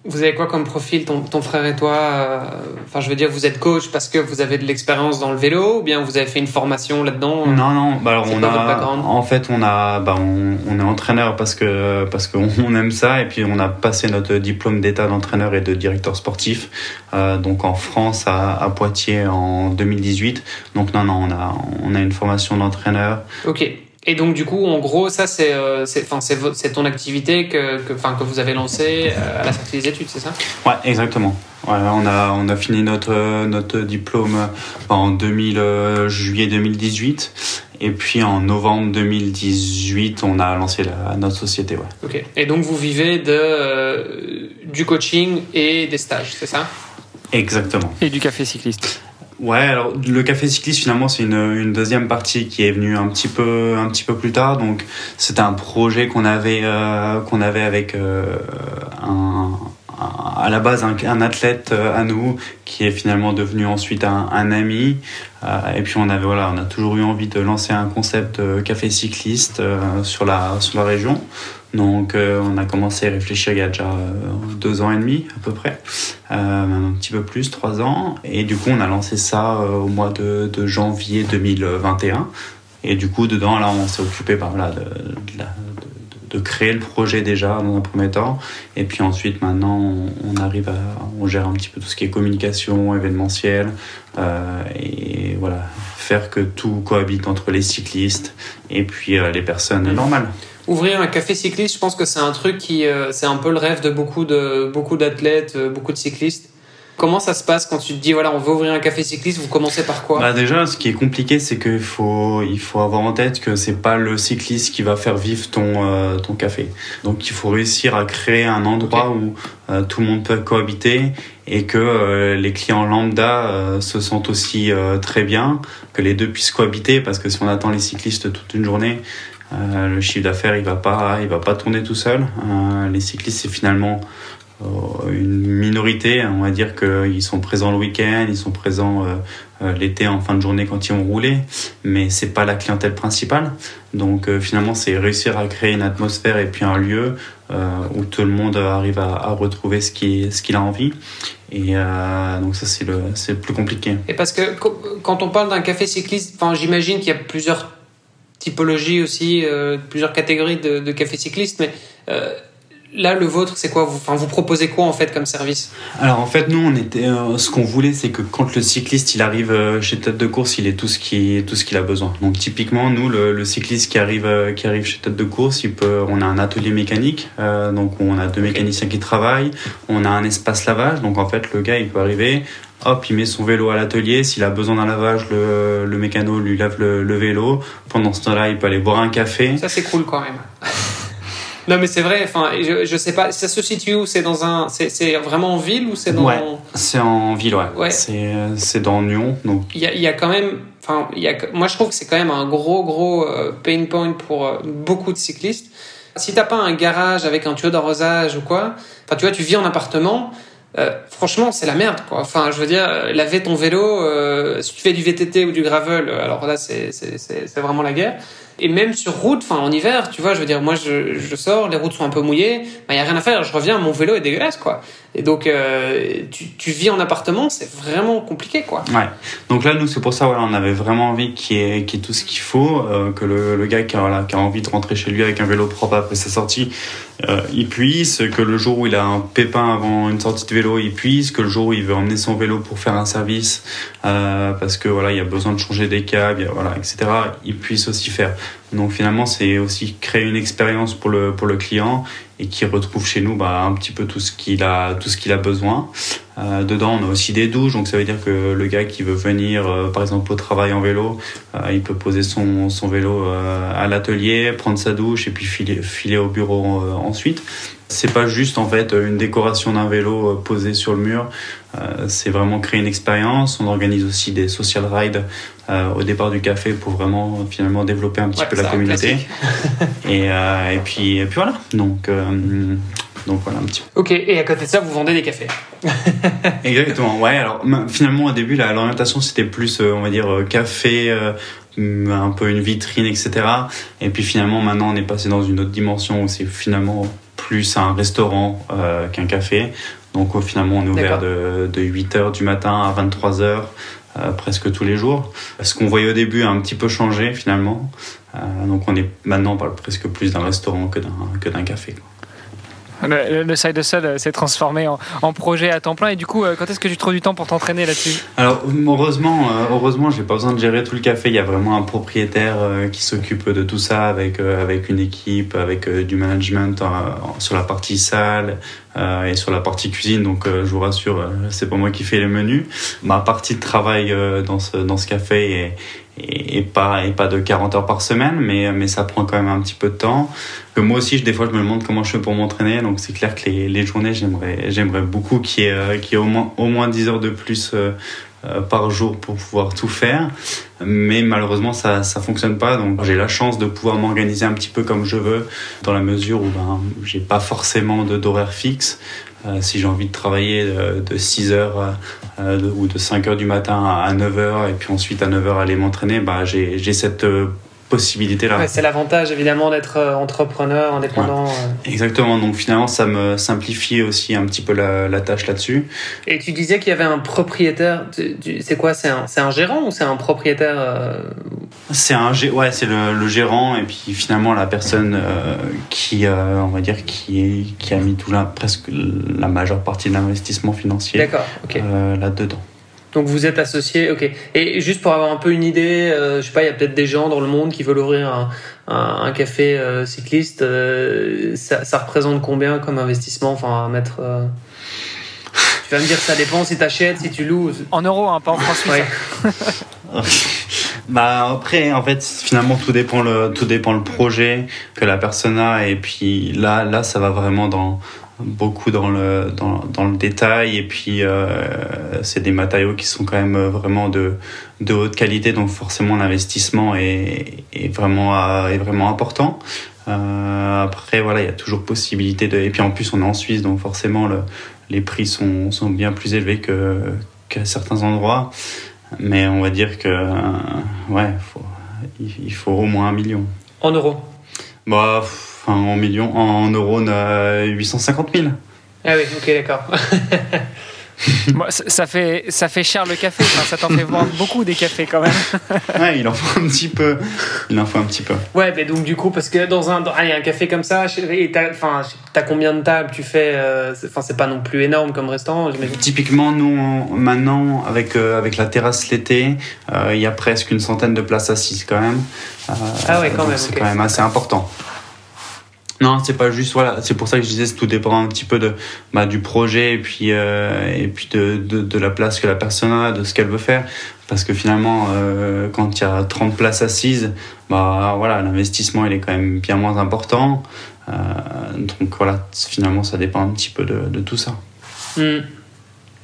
Vous avez quoi comme profil, ton, ton frère et toi euh, Enfin, je veux dire, vous êtes coach parce que vous avez de l'expérience dans le vélo ou bien vous avez fait une formation là-dedans Non, non. Bah alors on a, en fait, on a, bah on, on est entraîneur parce que parce qu'on aime ça et puis on a passé notre diplôme d'état d'entraîneur et de directeur sportif, euh, donc en France à, à Poitiers en 2018. Donc non, non, on a on a une formation d'entraîneur. Ok. Et donc du coup, en gros, ça c'est euh, c'est ton activité que que enfin que vous avez lancée euh, à la sortie des études, c'est ça? Ouais, exactement. Ouais, on a on a fini notre notre diplôme en 2000 euh, juillet 2018 et puis en novembre 2018, on a lancé la, notre société. Ouais. Ok. Et donc vous vivez de euh, du coaching et des stages, c'est ça? Exactement. Et du café cycliste. Ouais, alors le café cycliste finalement c'est une, une deuxième partie qui est venue un petit peu un petit peu plus tard. Donc c'était un projet qu'on avait euh, qu'on avait avec euh, un, à la base un, athlète euh, à nous qui est finalement devenu ensuite un, ami. Euh, et puis on avait voilà on a toujours eu envie de lancer un concept de café cycliste euh, sur la sur la région. Donc euh, on a commencé à réfléchir il y a déjà euh, deux ans et demi à peu près, euh, un petit peu plus, trois ans. Et du coup on a lancé ça au mois de, janvier 2021. Et du coup dedans là on s'est occupé bah, de, créer le projet déjà dans un premier temps. Et puis ensuite maintenant on, arrive à, on gère un petit peu tout ce qui est communication, événementiel. et voilà, faire que tout cohabite entre les cyclistes et puis les personnes normales. Ouvrir un café cycliste, je pense que c'est un truc qui euh, c'est un peu le rêve de beaucoup de beaucoup d'athlètes, euh, beaucoup de cyclistes. Comment ça se passe quand tu te dis voilà on veut ouvrir un café cycliste Vous commencez par quoi? Bah déjà, ce qui est compliqué, c'est qu'il faut, il faut avoir en tête que c'est pas le cycliste qui va faire vivre ton, euh, ton café. Donc il faut réussir à créer un endroit où euh, tout le monde peut cohabiter et que euh, les clients lambda se sentent aussi très bien, que les deux puissent cohabiter, parce que si on attend les cyclistes toute une journée, le chiffre d'affaires, il va pas, il va pas tourner tout seul. les cyclistes, c'est finalement une minorité. On va dire qu'ils sont présents le week-end, ils sont présents l'été en fin de journée quand ils vont rouler, mais c'est pas la clientèle principale. Donc finalement, c'est réussir à créer une atmosphère et puis un lieu où tout le monde arrive à, retrouver ce qu'il a envie. Et euh, donc ça, c'est le plus compliqué. Et parce que quand on parle d'un café cycliste, j'imagine qu'il y a plusieurs typologies aussi, euh, plusieurs catégories de, de cafés cyclistes, mais euh, Là, le vôtre, c'est quoi? Vous, enfin, vous proposez quoi en fait comme service? Alors en fait, nous, on était, euh, ce qu'on voulait, c'est que quand le cycliste il arrive euh, chez Tête de course, il ait tout ce qui, tout ce qu'il a besoin. Donc typiquement, nous, le, cycliste qui arrive, euh, qui arrive chez Tête de course, il peut, on a un atelier mécanique, donc on a deux mécaniciens qui travaillent, on a un espace lavage, donc en fait, le gars, il peut arriver, hop, il met son vélo à l'atelier. S'il a besoin d'un lavage, le, le mécano lui lave le, le vélo. Pendant ce temps-là, il peut aller boire un café. Ça, c'est cool quand même. Non, mais c'est vrai. Enfin, je, je sais pas. Ça se situe où? C'est dans un. C'est vraiment en ville ou c'est dans. Ouais, c'est en ville, ouais. ouais. C'est dans Lyon, donc. Il y a, y a quand même. Enfin, il y a. Moi, je trouve que c'est quand même un gros, gros euh, pain point pour euh, beaucoup de cyclistes. Si t'as pas un garage avec un tuyau d'arrosage ou quoi, enfin, tu vois, tu vis en appartement. Euh, franchement, c'est la merde, quoi. Enfin, je veux dire, laver ton vélo, euh, si tu fais du VTT ou du gravel, alors là, c'est vraiment la guerre. Et même sur route, enfin en hiver, tu vois, je veux dire, moi je, sors, les routes sont un peu mouillées, il bah, n'y a rien à faire, je reviens, mon vélo est dégueulasse, quoi. Et donc, euh, tu, vis en appartement, c'est vraiment compliqué, quoi. Ouais. Donc là, nous, c'est pour ça, voilà, on avait vraiment envie qu'il y, ait, tout ce qu'il faut, euh, que le, gars qui a, envie de rentrer chez lui avec un vélo propre après sa sortie, euh, il puisse, que le jour où il a un pépin avant une sortie de vélo, il puisse, que le jour où il veut emmener son vélo pour faire un service, parce que voilà, il y a besoin de changer des câbles, voilà, etc., il puisse aussi faire. Donc finalement, c'est aussi créer une expérience pour le, client et qui retrouve chez nous bah, un petit peu tout ce qu'il a, besoin. Euh, dedans, on a aussi des douches, donc ça veut dire que le gars qui veut venir, euh, par exemple, au travail en vélo, euh, il peut poser son, vélo à l'atelier, prendre sa douche et puis filer, filer au bureau ensuite. C'est pas juste en fait une décoration d'un vélo posé sur le mur. c'est vraiment créer une expérience. On organise aussi des social rides au départ du café pour vraiment finalement développer un petit peu la communauté. et, et, puis, et puis voilà. Donc donc voilà un petit peu. Ok, et à côté de ça, vous vendez des cafés. Exactement, ouais. Alors finalement, au début, l'orientation, c'était plus, euh, on va dire, euh, café, euh, un peu une vitrine, etc. Et puis finalement, maintenant, on est passé dans une autre dimension où c'est finalement plus un restaurant qu'un café. Donc finalement, on est ouvert de, de 8h du matin à 23h. presque tous les jours. Ce qu'on voyait au début a un petit peu changé finalement. donc on est maintenant on parle presque plus d'un restaurant que d'un que d'un café. Quoi. Le, side hustle euh, s'est transformé en, projet à temps plein. Et du coup, euh, quand est-ce que tu trouves du temps pour t'entraîner là-dessus Alors, heureusement, euh, heureusement, j'ai pas besoin de gérer tout le café. Il y a vraiment un propriétaire qui s'occupe de tout ça avec avec une équipe, avec du management sur la partie salle et sur la partie cuisine. Donc, je vous rassure, c'est pas moi qui fais les menus. Ma partie de travail dans ce dans ce café et, pas, et pas de 40 heures par semaine, mais, mais ça prend quand même un petit peu de temps. Que moi aussi, des fois, je me demande comment je fais pour m'entraîner, donc c'est clair que les, les journées, j'aimerais, j'aimerais beaucoup qu'il y, ait, euh, au, moins, au moins 10 heures de plus euh, euh, par jour pour pouvoir tout faire. Mais malheureusement, ça ça fonctionne pas. Donc j'ai la chance de pouvoir m'organiser un petit peu comme je veux, dans la mesure où ben, j'ai pas forcément d'horaire fixe. Euh, si j'ai envie de travailler de, de 6 heures euh, ou de 5 heures du matin à 9 heures et puis ensuite à 9 heures aller m'entraîner, bah, j'ai cette euh, possibilité-là. Ouais, c'est l'avantage évidemment d'être euh, entrepreneur, indépendant. Ouais. Euh. Exactement, donc finalement ça me simplifie aussi un petit peu la, la tâche là-dessus. Et tu disais qu'il y avait un propriétaire, c'est quoi? C'est un, un, gérant ou c'est un propriétaire euh... C'est un ouais, c'est le, le, gérant et puis finalement la personne euh, qui, euh, on va dire, qui, a mis tout là, presque la majeure partie de l'investissement financier okay. là-dedans. Donc vous êtes associé, ok. Et juste pour avoir un peu une idée, euh, je sais pas, il y a peut-être des gens dans le monde qui veulent ouvrir un, un, un café euh, cycliste. Euh, ça, ça, représente combien comme investissement Enfin, à mettre. Euh, tu vas me dire que ça dépend si tu achètes, si tu loues. En euros, hein, pas en francs bah après, en fait, finalement, tout dépend le tout dépend le projet que la personne a et puis là, là, ça va vraiment dans beaucoup dans le, dans, dans le détail et puis c'est des matériaux qui sont quand même vraiment de, de haute qualité donc forcément l'investissement est, est, vraiment, est vraiment important. après voilà il y a toujours possibilité de et puis en plus on est en Suisse donc forcément le, les prix sont, sont bien plus élevés que qu'à certains endroits mais on va dire que ouais faut, il faut au moins un million. En euros? Bah, en millions, en a 850 000. Ah oui, ok, d'accord. ça, fait, ça fait cher le café, ça t'en fait vendre beaucoup des cafés quand même. ouais, il en faut un petit peu. Il en faut un petit peu. Ouais, mais donc du coup, parce que dans un, allez, un café comme ça, t'as, as combien de tables tu fais euh, Enfin, c'est pas non plus énorme comme restaurant, Typiquement, nous, maintenant, avec, euh, avec la terrasse l'été, euh, il y a presque une centaine de places assises quand même. ah ouais, quand même. C'est quand même assez important. Non, c'est pas juste voilà, c'est pour ça que je disais tout dépend un petit peu de bah, du projet et puis euh, et puis de, de, la place que la personne a, de ce qu'elle veut faire parce que finalement euh, quand il y a 30 places assises, bah voilà, l'investissement il est quand même bien moins important. Euh, donc voilà, finalement ça dépend un petit peu de, de tout ça. Hmm.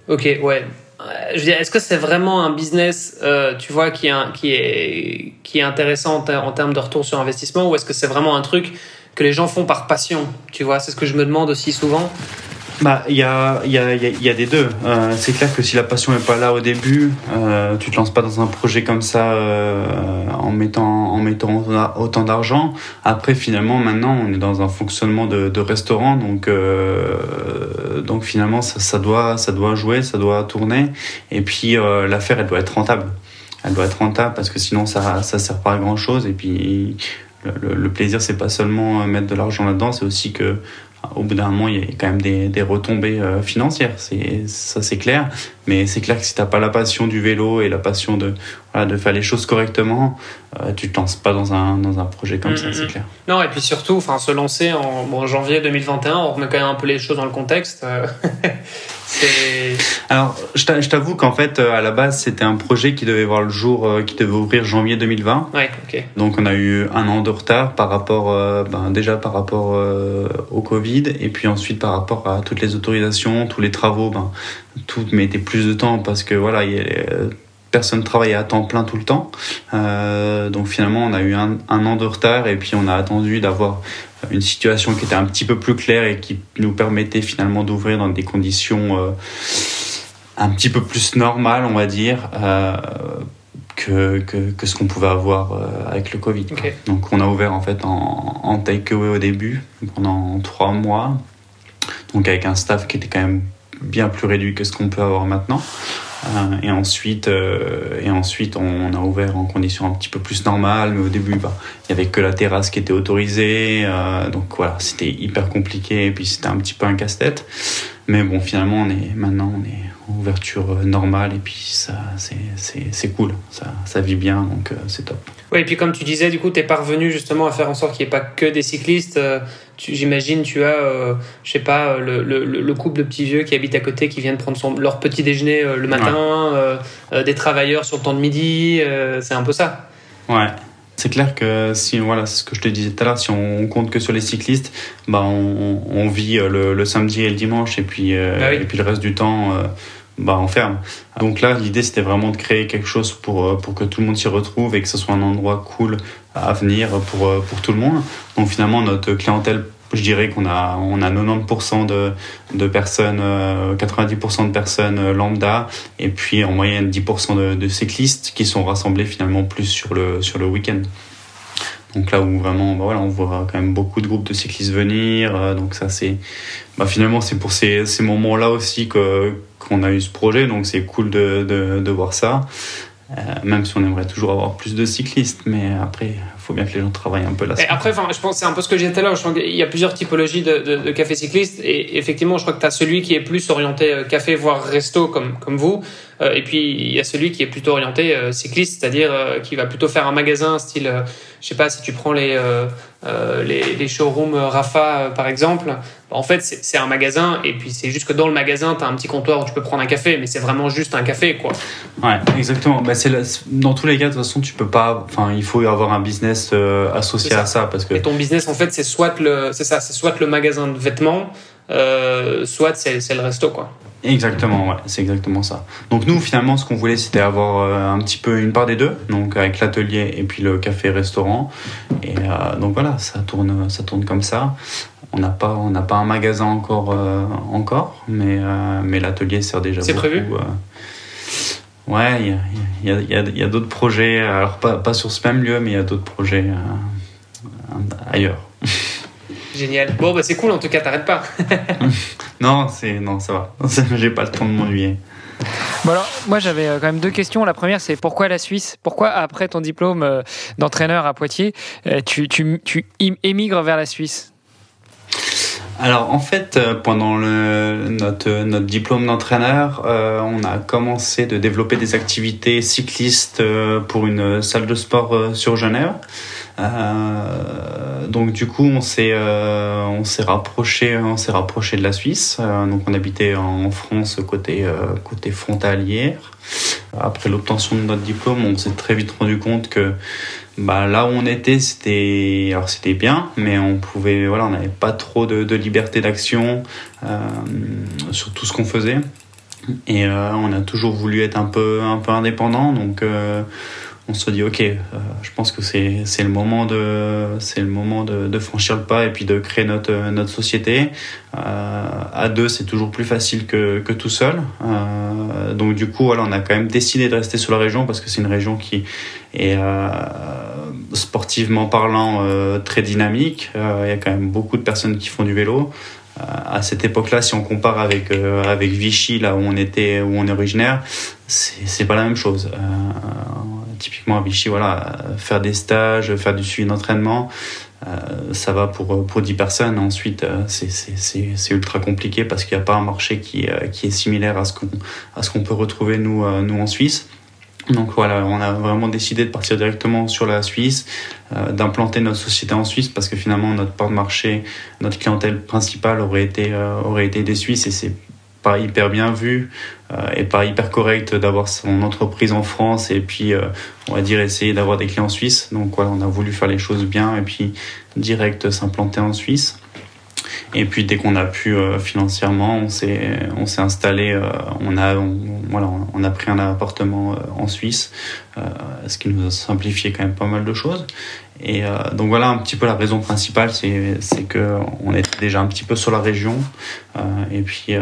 Ok, ouais. Je veux dire, est-ce que c'est vraiment un business, tu vois, qui est, qui est, qui est intéressant en termes de retour sur investissement, ou est-ce que c'est vraiment un truc que les gens font par passion Tu vois, c'est ce que je me demande aussi souvent. Bah, il y a, y, a, y a des deux. Euh, c'est clair que si la passion n'est pas là au début, euh, tu te lances pas dans un projet comme ça euh, en mettant, en mettant autant d'argent. Après, finalement, maintenant, on est dans un fonctionnement de, restaurant, donc, euh, donc finalement, ça, doit, ça doit jouer, ça doit tourner. Et puis, l'affaire, elle doit être rentable. Elle doit être rentable parce que sinon, ça, ça sert pas à grand chose. Et puis, le, le plaisir, c'est pas seulement euh, mettre de l'argent là-dedans, c'est aussi que au bout d'un moment, il y a quand même des, des retombées euh, financières. C'est ça, c'est clair. Mais c'est clair que si t'as pas la passion du vélo et la passion de voilà, de faire les choses correctement, euh, tu te lances pas dans un dans un projet comme ça, c'est clair. Non, et puis surtout, se lancer en janvier 2021, on remet quand même un peu les choses dans le contexte. Alors, je t'avoue qu'en fait, euh, à la base, c'était un projet qui devait voir le jour, euh, qui devait ouvrir janvier 2020. Ouais, ok. Donc, on a eu un an de retard par rapport, euh, ben, déjà par rapport au Covid, et puis ensuite par rapport à toutes les autorisations, tous les travaux, ben, tout mettait plus de temps parce que voilà, il y a, personne travaillait à temps plein tout le temps. Euh, donc finalement, on a eu un, un, an de retard et puis on a attendu d'avoir une situation qui était un petit peu plus claire et qui nous permettait finalement d'ouvrir dans des conditions euh, un petit peu plus normales, on va dire. Euh, que, que, que, ce qu'on pouvait avoir avec le Covid. Donc on a ouvert en fait en, en takeaway au début pendant trois mois, donc avec un staff qui était quand même bien plus réduit que ce qu'on peut avoir maintenant. Euh, et ensuite, euh, et ensuite, on, a ouvert en conditions un petit peu plus normales. Mais au début, bah, il y avait que la terrasse qui était autorisée. Euh, donc voilà, c'était hyper compliqué. Et puis c'était un petit peu un casse-tête. Mais bon, finalement, on est maintenant, on est en ouverture normale. Et puis ça, c'est cool. Ça, ça vit bien, donc c'est top. Oui, et puis comme tu disais, du coup, tu es parvenu justement à faire en sorte qu'il n'y ait pas que des cyclistes. J'imagine, tu as, euh, je sais pas, le, le, le, couple de petits vieux qui habitent à côté, qui viennent prendre son, leur petit déjeuner euh, le matin, euh, des travailleurs sur le temps de midi, c'est un peu ça. Ouais. C'est clair que si voilà, c'est ce que je te disais tout à l'heure, si on compte que sur les cyclistes, bah on, on vit le, le, samedi et le dimanche et puis bah et puis le reste du temps bah, on ferme. Donc là, l'idée, c'était vraiment de créer quelque chose pour, euh, pour que tout le monde s'y retrouve et que ce soit un endroit cool à venir pour, euh, pour tout le monde. Donc finalement, notre clientèle, je dirais qu'on a, on a 90% de, de personnes, 90% euh, de personnes lambda et puis en moyenne 10% de, cyclistes qui sont rassemblés finalement plus sur le, sur le week-end. Donc là où vraiment, bah voilà, on voit quand même beaucoup de groupes de cyclistes venir. donc ça, c'est, bah finalement, c'est pour ces, ces moments-là aussi que, qu'on a eu ce projet, donc c'est cool de, de, voir ça. Euh, même si on aimerait toujours avoir plus de cyclistes, mais après, il faut bien que les gens travaillent un peu là. Après, enfin, je pense c'est un peu ce que j'ai tout à l'heure. Il y a plusieurs typologies de, de, de cafés cyclistes, et effectivement, je crois que tu as celui qui est plus orienté euh, café, voire resto, comme, comme vous, et puis il y a celui qui est plutôt orienté cycliste, c'est-à-dire qui va plutôt faire un magasin style, je sais pas si tu prends les, les, les, showrooms Rafa par exemple, en fait, c'est un magasin, et puis c'est juste que dans le magasin, tu as un petit comptoir où tu peux prendre un café, mais c'est vraiment juste un café, quoi. Ouais, exactement. Bah, dans tous les cas, de toute façon, tu peux pas. Enfin, il faut y avoir un business euh, associé à ça, parce que. Et ton business, en fait, c'est soit le, c'est ça, c'est soit le magasin de vêtements, soit c'est le resto quoi. Exactement, ouais, c'est exactement ça. Donc nous, finalement, ce qu'on voulait, c'était avoir euh, un petit peu une part des deux, donc avec l'atelier et puis le café-restaurant. Et euh, donc voilà, ça tourne, ça tourne comme ça. On n'a pas, on n'a pas un magasin encore, euh, encore, mais mais l'atelier sert déjà. C'est prévu. ouais, il y a, y a, y a d'autres projets. Alors pas, pas sur ce même lieu, mais il y a d'autres projets ailleurs. Génial. Bon, bah c'est cool, en tout cas, t'arrêtes pas. non, c'est non, ça va. J'ai pas le temps de m'ennuyer. Bon alors, moi j'avais euh, quand même deux questions. La première, c'est pourquoi la Suisse? Pourquoi après ton diplôme euh, d'entraîneur à Poitiers, euh, tu, tu, tu émigres vers la Suisse? Alors en fait, pendant le, notre, notre diplôme d'entraîneur, on a commencé de développer des activités cyclistes pour une salle de sport sur Genève. Euh, donc du coup, on s'est euh, on s'est rapproché on s'est rapproché de la Suisse. Euh, donc on habitait en France côté côté frontalière. Après l'obtention de notre diplôme, on s'est très vite rendu compte que bah, là où on était, c'était alors c'était bien, mais on pouvait voilà, on n'avait pas trop de, de liberté d'action sur tout ce qu'on faisait. Et on a toujours voulu être un peu un peu indépendant, donc on se dit ok, euh, je pense que c'est le moment de c'est le moment de, de, franchir le pas et puis de créer notre notre société. Euh, à deux, c'est toujours plus facile que que tout seul. Euh, donc du coup, voilà, on a quand même décidé de rester sur la région parce que c'est une région qui est euh, sportivement parlant euh, très dynamique. Euh, il y a quand même beaucoup de personnes qui font du vélo à cette époque-là, si on compare avec avec Vichy, là où on était, où on est originaire, c'est pas la même chose. Euh, typiquement à Vichy, voilà, faire des stages, faire du suivi d'entraînement, euh, ça va pour, pour 10 personnes. Ensuite, euh, c'est ultra compliqué parce qu'il n'y a pas un marché qui, euh, qui est similaire à ce qu'on peut retrouver nous, euh, nous en Suisse. Donc voilà, on a vraiment décidé de partir directement sur la Suisse, euh, d'implanter notre société en Suisse parce que finalement notre porte marché, notre clientèle principale aurait été, aurait été des Suisses et c'est pas hyper bien vu euh, et pas hyper correct d'avoir son entreprise en France et puis euh, on va dire essayer d'avoir des clients suisses. Donc voilà, on a voulu faire les choses bien et puis direct s'implanter en Suisse. Et puis dès qu'on a pu euh, financièrement, on s'est on s'est installé, euh, on a voilà, on a pris un appartement euh, en Suisse, ce qui nous a simplifié quand même pas mal de choses. Et donc voilà un petit peu la raison principale, c'est que on est déjà un petit peu sur la région et puis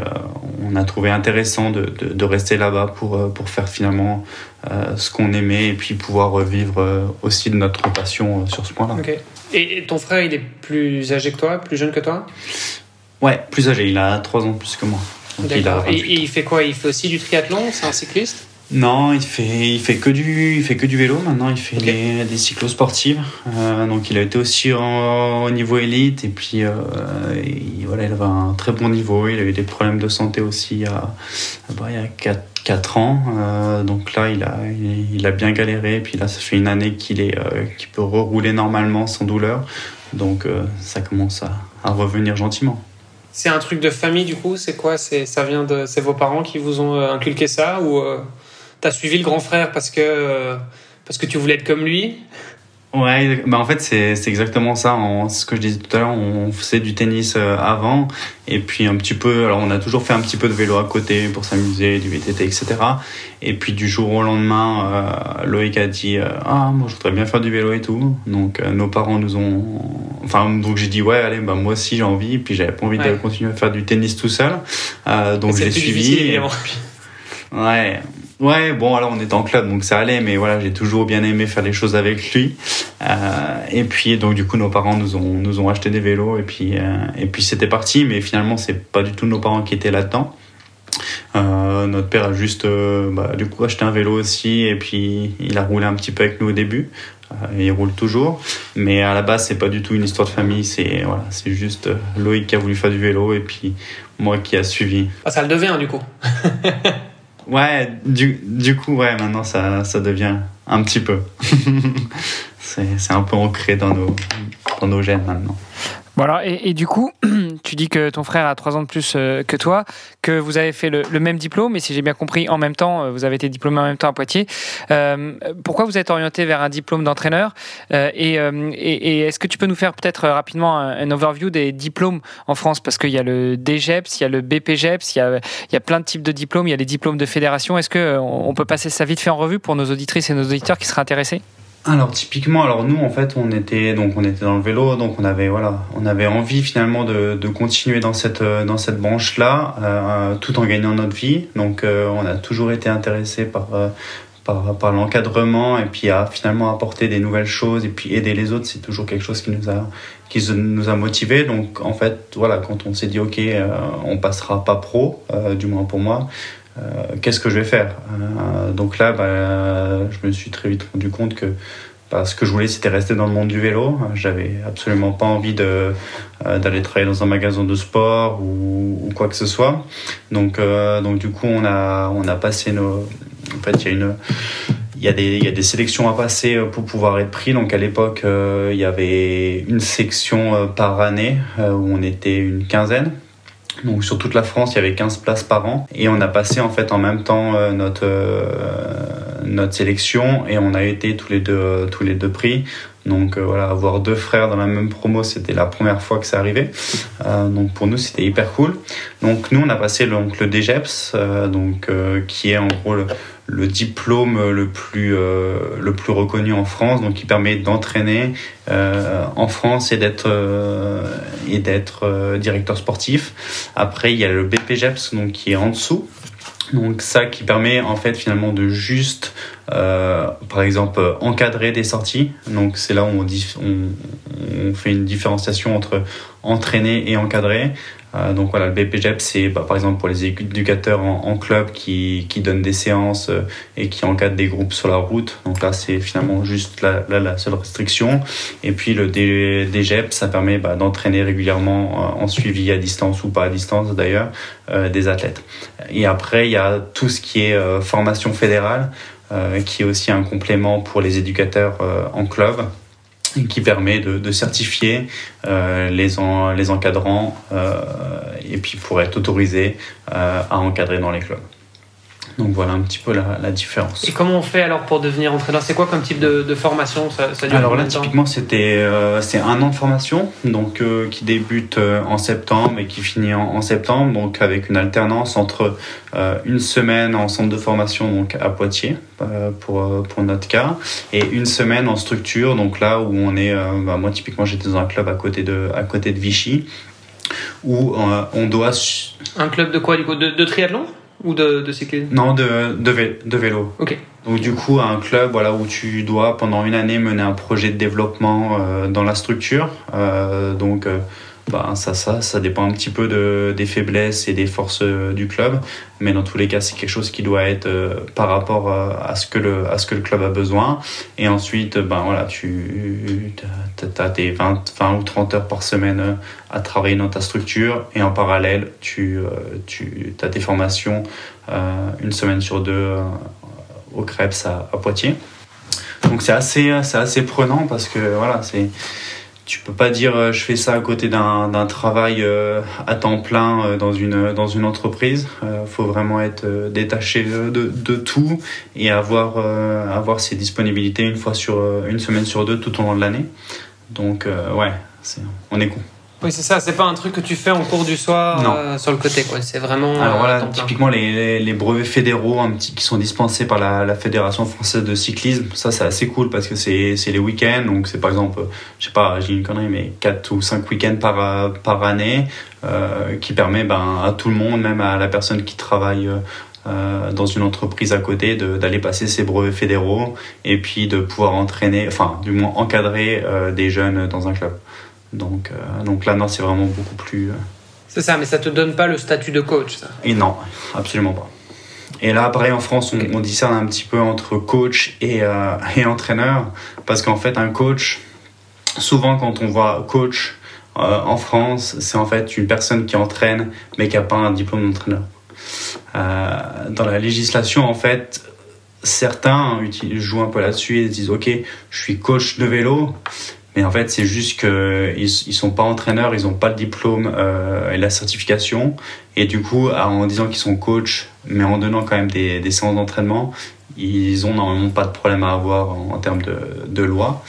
on a trouvé intéressant de, de, de rester là-bas pour pour faire finalement ce qu'on aimait et puis pouvoir vivre aussi de notre passion sur ce point-là. Okay. Et ton frère, il est plus âgé que toi, plus jeune que toi? Ouais, plus âgé, il a 3 ans plus que moi. Et, il fait quoi? Il fait aussi du triathlon? C'est un cycliste? Non, il fait, il fait que du, il fait que du vélo. Maintenant, il fait okay. des, des cyclosportives. Euh, donc, il a été aussi en, au niveau élite. Et puis, euh, il, voilà, il avait un très bon niveau. Il a eu des problèmes de santé aussi il y a, bah, il y a 4, 4 ans. Euh, donc là, il a, il, il, a bien galéré. Et puis là, ça fait une année qu'il est, qu'il peut rerouler normalement sans douleur. Donc, ça commence à, à revenir gentiment. C'est un truc de famille du coup? C'est quoi? C'est ça vient de, c'est vos parents qui vous ont inculqué ça ou T'as suivi le grand frère parce que, parce que tu voulais être comme lui? Ouais, bah en fait c'est exactement ça. C'est ce que je disais tout à l'heure. On faisait du tennis euh, avant et puis un petit peu. Alors on a toujours fait un petit peu de vélo à côté pour s'amuser, du VTT, etc. Et puis du jour au lendemain, euh, Loïc a dit euh, ah moi je voudrais bien faire du vélo et tout. Donc euh, nos parents nous ont. Enfin donc j'ai dit ouais allez bah moi aussi j'ai envie. Et puis j'avais pas envie ouais. de continuer à faire du tennis tout seul. Donc j'ai suivi. Et... Ouais, Ouais, bon, alors on était en club, donc ça allait, mais voilà, j'ai toujours bien aimé faire les choses avec lui. Euh, et puis, donc, du coup, nos parents nous ont, nous ont acheté des vélos, et puis, euh, et puis c'était parti, mais finalement, c'est pas du tout nos parents qui étaient là-dedans. Euh, notre père a juste, euh, bah, du coup, acheté un vélo aussi, et puis il a roulé un petit peu avec nous au début. Euh, il roule toujours, mais à la base, c'est pas du tout une histoire de famille, c'est voilà, c'est juste Loïc qui a voulu faire du vélo, et puis moi qui a suivi. Ah, ça le devient, du coup. Ouais, du, du coup, ouais, maintenant ça, ça devient un petit peu. c'est un peu ancré dans nos, dans nos gènes maintenant. Alors, et, du coup, tu dis que ton frère a trois ans de plus euh, que toi, que vous avez fait le, même diplôme, et si j'ai bien compris, en même temps, euh, vous avez été diplômé en même temps à Poitiers. Euh, pourquoi vous êtes orienté vers un diplôme d'entraîneur Et, est-ce que tu peux nous faire peut-être rapidement un, overview des diplômes en France? Parce qu'il y a le DGEPS, il y a le BPGEPS, il y a, y a plein de types de diplômes, il y a les diplômes de fédération. Est-ce qu'on on peut passer ça vite fait en revue pour nos auditrices et nos auditeurs qui seraient intéressés? Alors typiquement, alors nous en fait on était donc on était dans le vélo, donc on avait voilà, on avait envie finalement de, de continuer dans cette dans cette branche là, euh, tout en gagnant notre vie. Donc euh, on a toujours été intéressé par euh, par, par l'encadrement et puis à finalement apporter des nouvelles choses et puis aider les autres, c'est toujours quelque chose qui nous a qui nous a motivé. Donc en fait voilà, quand on s'est dit ok, on passera pas pro, du moins pour moi. Euh, qu'est-ce que je vais faire euh, Donc là, bah, je me suis très vite rendu compte que bah, ce que je voulais, c'était rester dans le monde du vélo. J'avais absolument pas envie euh, d'aller travailler dans un magasin de sport ou, quoi que ce soit. Donc, du coup, on a, passé nos. En fait, il y a des sélections à passer pour pouvoir être pris. Donc à l'époque, il y avait une section par année où on était une quinzaine. Donc sur toute la France, il y avait 15 places par an et on a passé en fait en même temps euh, notre euh, notre sélection et on a été tous les deux euh, tous les deux pris. Donc voilà, avoir deux frères dans la même promo, c'était la première fois que ça arrivait. donc pour nous, c'était hyper cool. Donc nous, on a passé donc le DGEPS, donc qui est en gros le, le diplôme le plus euh, le plus reconnu en France, donc qui permet d'entraîner euh, en France et d'être euh, et d'être directeur sportif. Après, il y a le BPGEPS, donc qui est en dessous. Donc ça qui permet en fait finalement de juste, par exemple, encadrer des sorties. Donc c'est là où on, on, on, fait une différenciation entre entraîner et encadrer. Euh, donc voilà, le BPGEP, c'est bah, par exemple pour les éducateurs en, club qui, qui, donnent des séances euh, et qui encadrent des groupes sur la route. Donc là, c'est finalement juste la, la, seule restriction. Et puis le DGEP, ça permet bah, d'entraîner régulièrement euh, en suivi à distance ou pas à distance d'ailleurs des athlètes. Et après, il y a tout ce qui est formation fédérale, qui est aussi un complément pour les éducateurs en club qui permet de, certifier euh, les, les encadrants euh, et puis pour être autorisé euh, à encadrer dans les clubs. Donc voilà un petit peu la, différence. Et comment on fait alors pour devenir entraîneur? C'est quoi comme type de, formation? Ça, Alors là, typiquement, c'était euh, c'est un an de formation, donc euh, qui débute euh, en septembre et qui finit en, septembre, donc avec une alternance entre une semaine en centre de formation donc à Poitiers pour pour notre cas et une semaine en structure, donc là où on est. Bah, moi, typiquement, j'étais dans un club à côté de à côté de Vichy où on doit. Un club de quoi du coup? De triathlon? Ou de, de cyclisme Non, de, de, de, vélo. Ok. Donc du coup, un club voilà, où tu dois pendant une année mener un projet de développement euh, dans la structure. Euh, donc euh, bah, ça, ça, ça dépend un petit peu de, des faiblesses et des forces euh, du club. Mais dans tous les cas, c'est quelque chose qui doit être euh, par rapport euh, à, ce que le, à ce que le club a besoin. Et ensuite, ben, voilà, tu as tes 20, 20 ou 30 heures par semaine à travailler dans ta structure. Et en parallèle, tu, tu as tes formations une semaine sur deux au Krebs à, à Poitiers. Donc c'est assez, assez prenant parce que voilà, c'est tu peux pas dire euh, je fais ça à côté d'un travail euh, à temps plein euh, dans une dans une entreprise. Il faut vraiment être détaché de, de, tout et avoir avoir ses disponibilités une fois sur une semaine sur deux tout au long de l'année. Donc ouais, on est con. Oui, c'est ça, c'est pas un truc que tu fais en cours du soir euh, sur le côté, quoi. C'est vraiment. Alors voilà, typiquement les, les, brevets fédéraux un petit, qui sont dispensés par la, la Fédération française de cyclisme, ça c'est assez cool parce que c'est les week-ends, donc c'est par exemple, je sais pas, j'ai une connerie, mais 4 ou 5 week-ends par, par année, euh, qui permet ben, à tout le monde, même à la personne qui travaille. Euh, dans une entreprise à côté, d'aller passer ses brevets fédéraux et puis de pouvoir entraîner, enfin du moins encadrer euh, des jeunes dans un club. Donc, euh, donc là, non, c'est vraiment beaucoup plus. Euh, c'est ça, mais ça te donne pas le statut de coach, ça Et non, absolument pas. Et là, pareil, en France, on, discerne un petit peu entre coach et, euh, et entraîneur, parce qu'en fait, un coach, souvent quand on voit coach en France, c'est en fait une personne qui entraîne, mais qui n'a pas un diplôme d'entraîneur. dans la législation, en fait, certains jouent un peu là-dessus et disent, OK, je suis coach de vélo, Mais en fait, c'est juste qu'ils ils sont pas entraîneurs, ils ont pas le diplôme euh, et la certification. Et du coup, en disant qu'ils sont coachs, mais en donnant quand même des, des séances d'entraînement, ils ont normalement pas de problème à avoir en, termes de, de loi.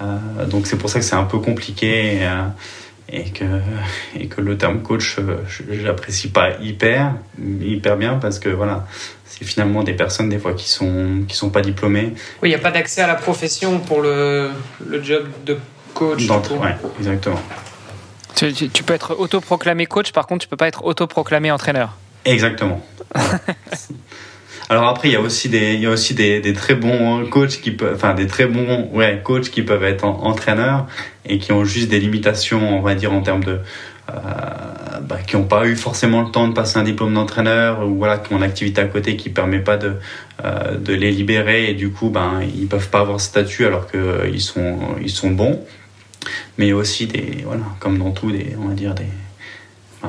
Euh, donc c'est pour ça que c'est un peu compliqué. Et, euh, et que, et que le terme coach, euh, je n'apprécie pas hyper, hyper bien parce que voilà, finalement des personnes des fois qui sont, qui sont pas diplômées. Oui, il n'y a pas d'accès à la profession pour le, le job de coach. Oui, exactement. Tu, tu, peux être autoproclamé coach, par contre, tu peux pas être autoproclamé entraîneur. Exactement. Alors après, il y a aussi des, il y a aussi des, des, très bons coachs qui peuvent, enfin des très bons, ouais, coachs qui peuvent être entraîneurs et qui ont juste des limitations, on va dire en termes de, euh, bah, qui n'ont pas eu forcément le temps de passer un diplôme d'entraîneur ou voilà, qui ont une activité à côté qui permet pas de, euh, de les libérer et du coup, ben ils peuvent pas avoir ce statut alors que euh, sont, bons. Mais aussi des, voilà, comme dans tout, des, on va dire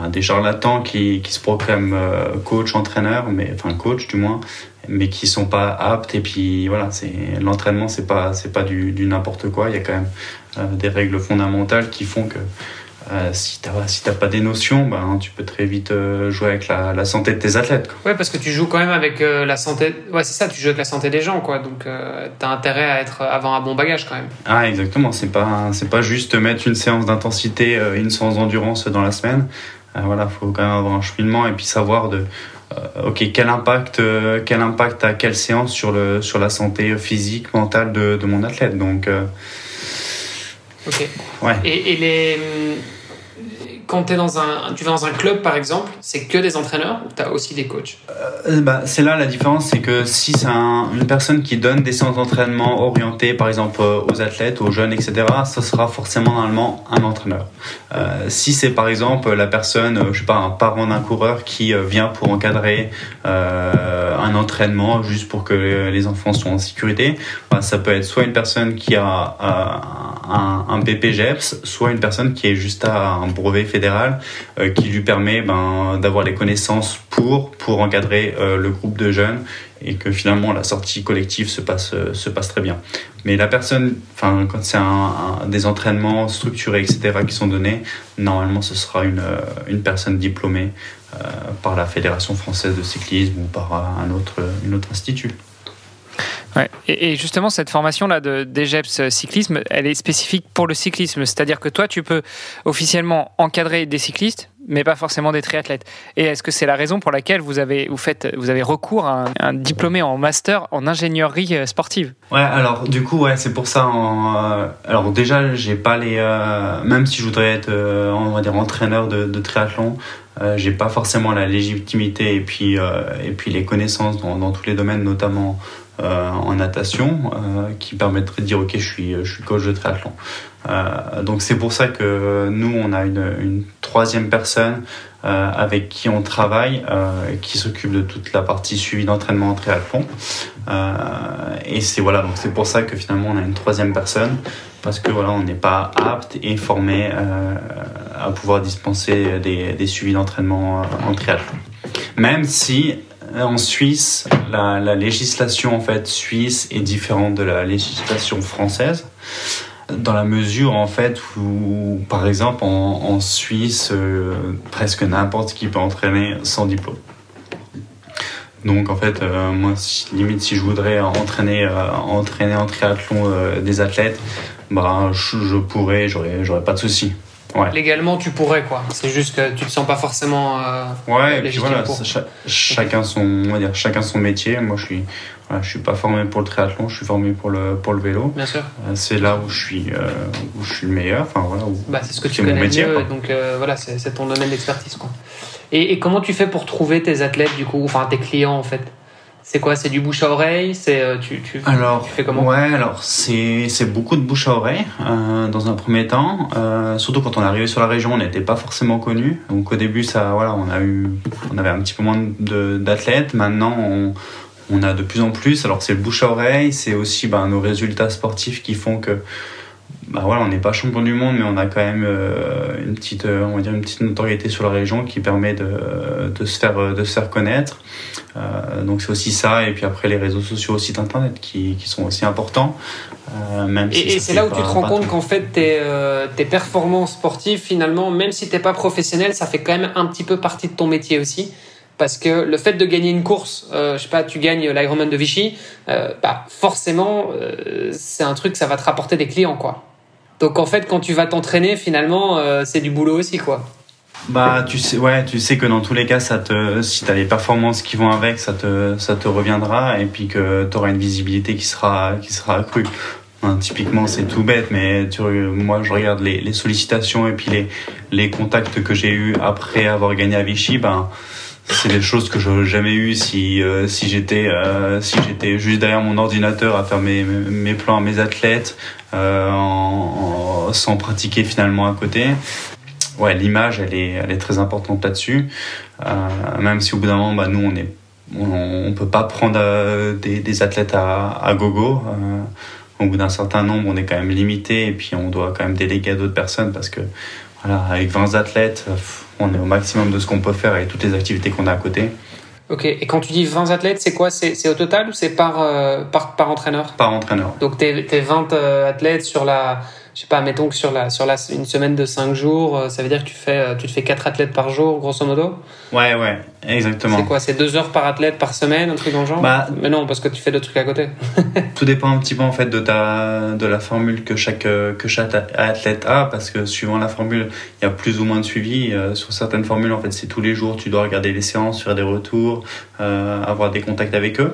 des charlatans qui, se proclament euh, coach, entraîneur, mais enfin coach du moins, mais qui sont pas aptes. Et puis voilà, l'entraînement, c'est pas pas du, n'importe quoi. Il y a quand même des règles fondamentales qui font que euh, si tu n'as si pas des notions, ben, tu peux très vite euh, jouer avec la, la, santé de tes athlètes. Quoi. Ouais, parce que tu joues quand même avec euh, la santé. Ouais, c'est ça, tu joues avec la santé des gens, quoi. Donc, tu as intérêt à être avoir un bon bagage quand même. Ah, exactement. C'est pas, c'est pas juste mettre une séance d'intensité, une séance d'endurance dans la semaine. voilà, faut quand même avoir un cheminement et puis savoir de. ok, quel impact, quel impact a quelle séance sur le sur la santé physique, mentale de, de mon athlète. Donc. Ok. Ouais. Et, et les quand es dans un, tu vas dans un club par exemple, c'est que des entraîneurs ou tu as aussi des coachs? Euh, bah, C'est là la différence, c'est que si c'est une personne qui donne des séances d'entraînement orientées par exemple euh, aux athlètes, aux jeunes, etc., ça sera forcément normalement un entraîneur. Euh, si c'est par exemple la personne, je sais pas, un parent d'un coureur qui vient pour encadrer un entraînement juste pour que les enfants soient en sécurité, bah, ça peut être soit une personne qui a un, un BPGEPS, soit une personne qui est juste à un brevet fédéral euh, qui lui permet ben, d'avoir les connaissances pour, pour encadrer euh, le groupe de jeunes et que finalement la sortie collective se passe, euh, se passe très bien. Mais la personne, quand c'est un, des entraînements structurés, etc., qui sont donnés, normalement ce sera une, une personne diplômée par la Fédération française de cyclisme ou par un autre, un autre institut. Ouais. Et, justement, cette formation-là de DGEPS cyclisme, elle est spécifique pour le cyclisme. C'est-à-dire que toi, tu peux officiellement encadrer des cyclistes, mais pas forcément des triathlètes. Et est-ce que c'est la raison pour laquelle vous avez, vous faites, vous avez recours à un, diplômé en master en ingénierie euh, sportive? Ouais, alors du coup, ouais, c'est pour ça. Euh, alors déjà, j'ai pas les. Euh, même si je voudrais être, on va dire, entraîneur de, triathlon, j'ai pas forcément la légitimité et puis, et puis les connaissances dans, dans tous les domaines, notamment euh, en natation euh, qui permettrait de dire ok je suis, je suis coach de triathlon. Euh, donc c'est pour ça que nous on a une, troisième personne avec qui on travaille qui s'occupe de toute la partie suivi d'entraînement en triathlon. et c'est voilà donc c'est pour ça que finalement on a une troisième personne parce que voilà on n'est pas apte et formé à pouvoir dispenser des, des suivis d'entraînement en triathlon. Même si en Suisse, la, législation en fait suisse est différente de la législation française dans la mesure en fait où, par exemple, en, Suisse, euh, presque n'importe qui peut entraîner sans diplôme. Donc en fait, euh, moi, limite, si je voudrais entraîner, euh, entraîner en triathlon des athlètes, bah, je, je pourrais, j'aurais pas de Légalement, tu pourrais, quoi. C'est juste que tu te sens pas forcément. Euh, ouais, et puis voilà, chacun, son, on va dire, chacun son métier. Moi, je suis, voilà, je suis pas formé pour le triathlon, je suis formé pour le, pour le vélo. Bien sûr. Euh, c'est là où je suis, euh, où je suis le meilleur. Enfin, voilà, bah, c'est ce que tu connais mon métier, mieux, donc voilà, c'est ton domaine d'expertise, quoi. Et, et, comment tu fais pour trouver tes athlètes, du coup, enfin tes clients, en fait? C'est quoi C'est du bouche à oreille C'est euh, tu, tu, alors, tu fais comment? Ouais, alors c'est c'est beaucoup de bouche à oreille euh, dans un premier temps. Euh, surtout quand on est arrivé sur la région, on n'était pas forcément connu. Donc au début, ça, voilà, on a eu, on avait un petit peu moins d'athlètes. Maintenant, on, on a de plus en plus. Alors c'est le bouche à oreille, c'est aussi ben, nos résultats sportifs qui font que bah voilà, on n'est pas champion du monde, mais on a quand même une petite, on va dire une petite notoriété sur la région qui permet de, de se faire, de se faire connaître. donc c'est aussi ça, et puis après les réseaux sociaux, site internet qui, qui sont aussi importants. même et, et c'est là où tu te rends compte qu'en fait tes, tes performances sportives, finalement, même si t'es pas professionnel, ça fait quand même un petit peu partie de ton métier aussi parce que le fait de gagner une course, euh, je sais pas, tu gagnes l'Ironman de Vichy, euh, bah forcément, euh, c'est un truc, ça va te rapporter des clients, quoi. Donc en fait, quand tu vas t'entraîner, finalement, c'est du boulot aussi, quoi. Bah, tu sais, ouais, tu sais que dans tous les cas, ça te, si t'as les performances qui vont avec, ça te, ça te reviendra, et puis que tu auras une visibilité qui sera, qui sera accrue. Typiquement, c'est tout bête, mais tu, moi, je regarde les, les sollicitations et puis les, les contacts que j'ai eus après avoir gagné à Vichy, ben c'est des choses que j'aurais jamais eu si euh, si j'étais euh, si j'étais juste derrière mon ordinateur à faire mes plans à mes athlètes euh, sans pratiquer finalement à côté. Ouais l'image elle est elle est très importante là-dessus. Même si au bout d'un moment bah, nous on est on peut pas prendre des, des athlètes à, à gogo au bout d'un certain nombre on est quand même limité et puis on doit quand même déléguer à d'autres personnes parce que voilà avec 20 athlètes on est au maximum de ce qu'on peut faire avec toutes les activités qu'on a à côté. Ok, et quand tu dis 20 athlètes, c'est quoi? C'est au total ou c'est par, euh, par, par entraîneur? Par entraîneur. Donc tu es, 20 euh, athlètes sur la, je sais pas, mettons que sur la, sur la, une semaine de 5 jours, euh, ça veut dire que tu fais, tu te fais 4 athlètes par jour, grosso modo? Ouais, ouais, exactement. C'est quoi C'est 2 heures par athlète par semaine, un truc dans le genre? Bah, Mais non, parce que tu fais d'autres trucs à côté. tout dépend un petit peu en fait de, ta, de la formule que chaque, que chaque athlète a, parce que suivant la formule, il y a plus ou moins de suivi. Euh, sur certaines formules, en fait, c'est tous les jours, tu dois regarder les séances, faire des retours, euh, avoir des contacts avec eux.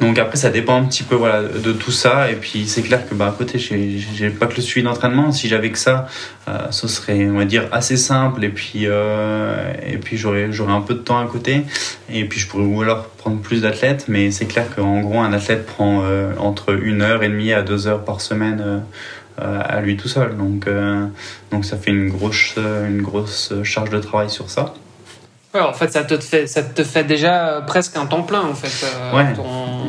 Donc après, ça dépend un petit peu voilà, de tout ça. Et puis c'est clair que bah, à côté, j'ai pas que le suivi Si j'avais que ça, euh, ce serait, on va dire, assez simple. Et puis, euh, et puis j'aurais un peu de temps à côté. Et puis je pourrais ou alors prendre plus d'athlètes. Mais c'est clair qu'en gros, un athlète prend euh, entre une heure et demie à deux heures par semaine à lui tout seul. Donc, donc ça fait une grosse, une grosse charge de travail sur ça. Ouais, en fait, ça te fait, ça te fait déjà presque un temps plein, en fait. ouais.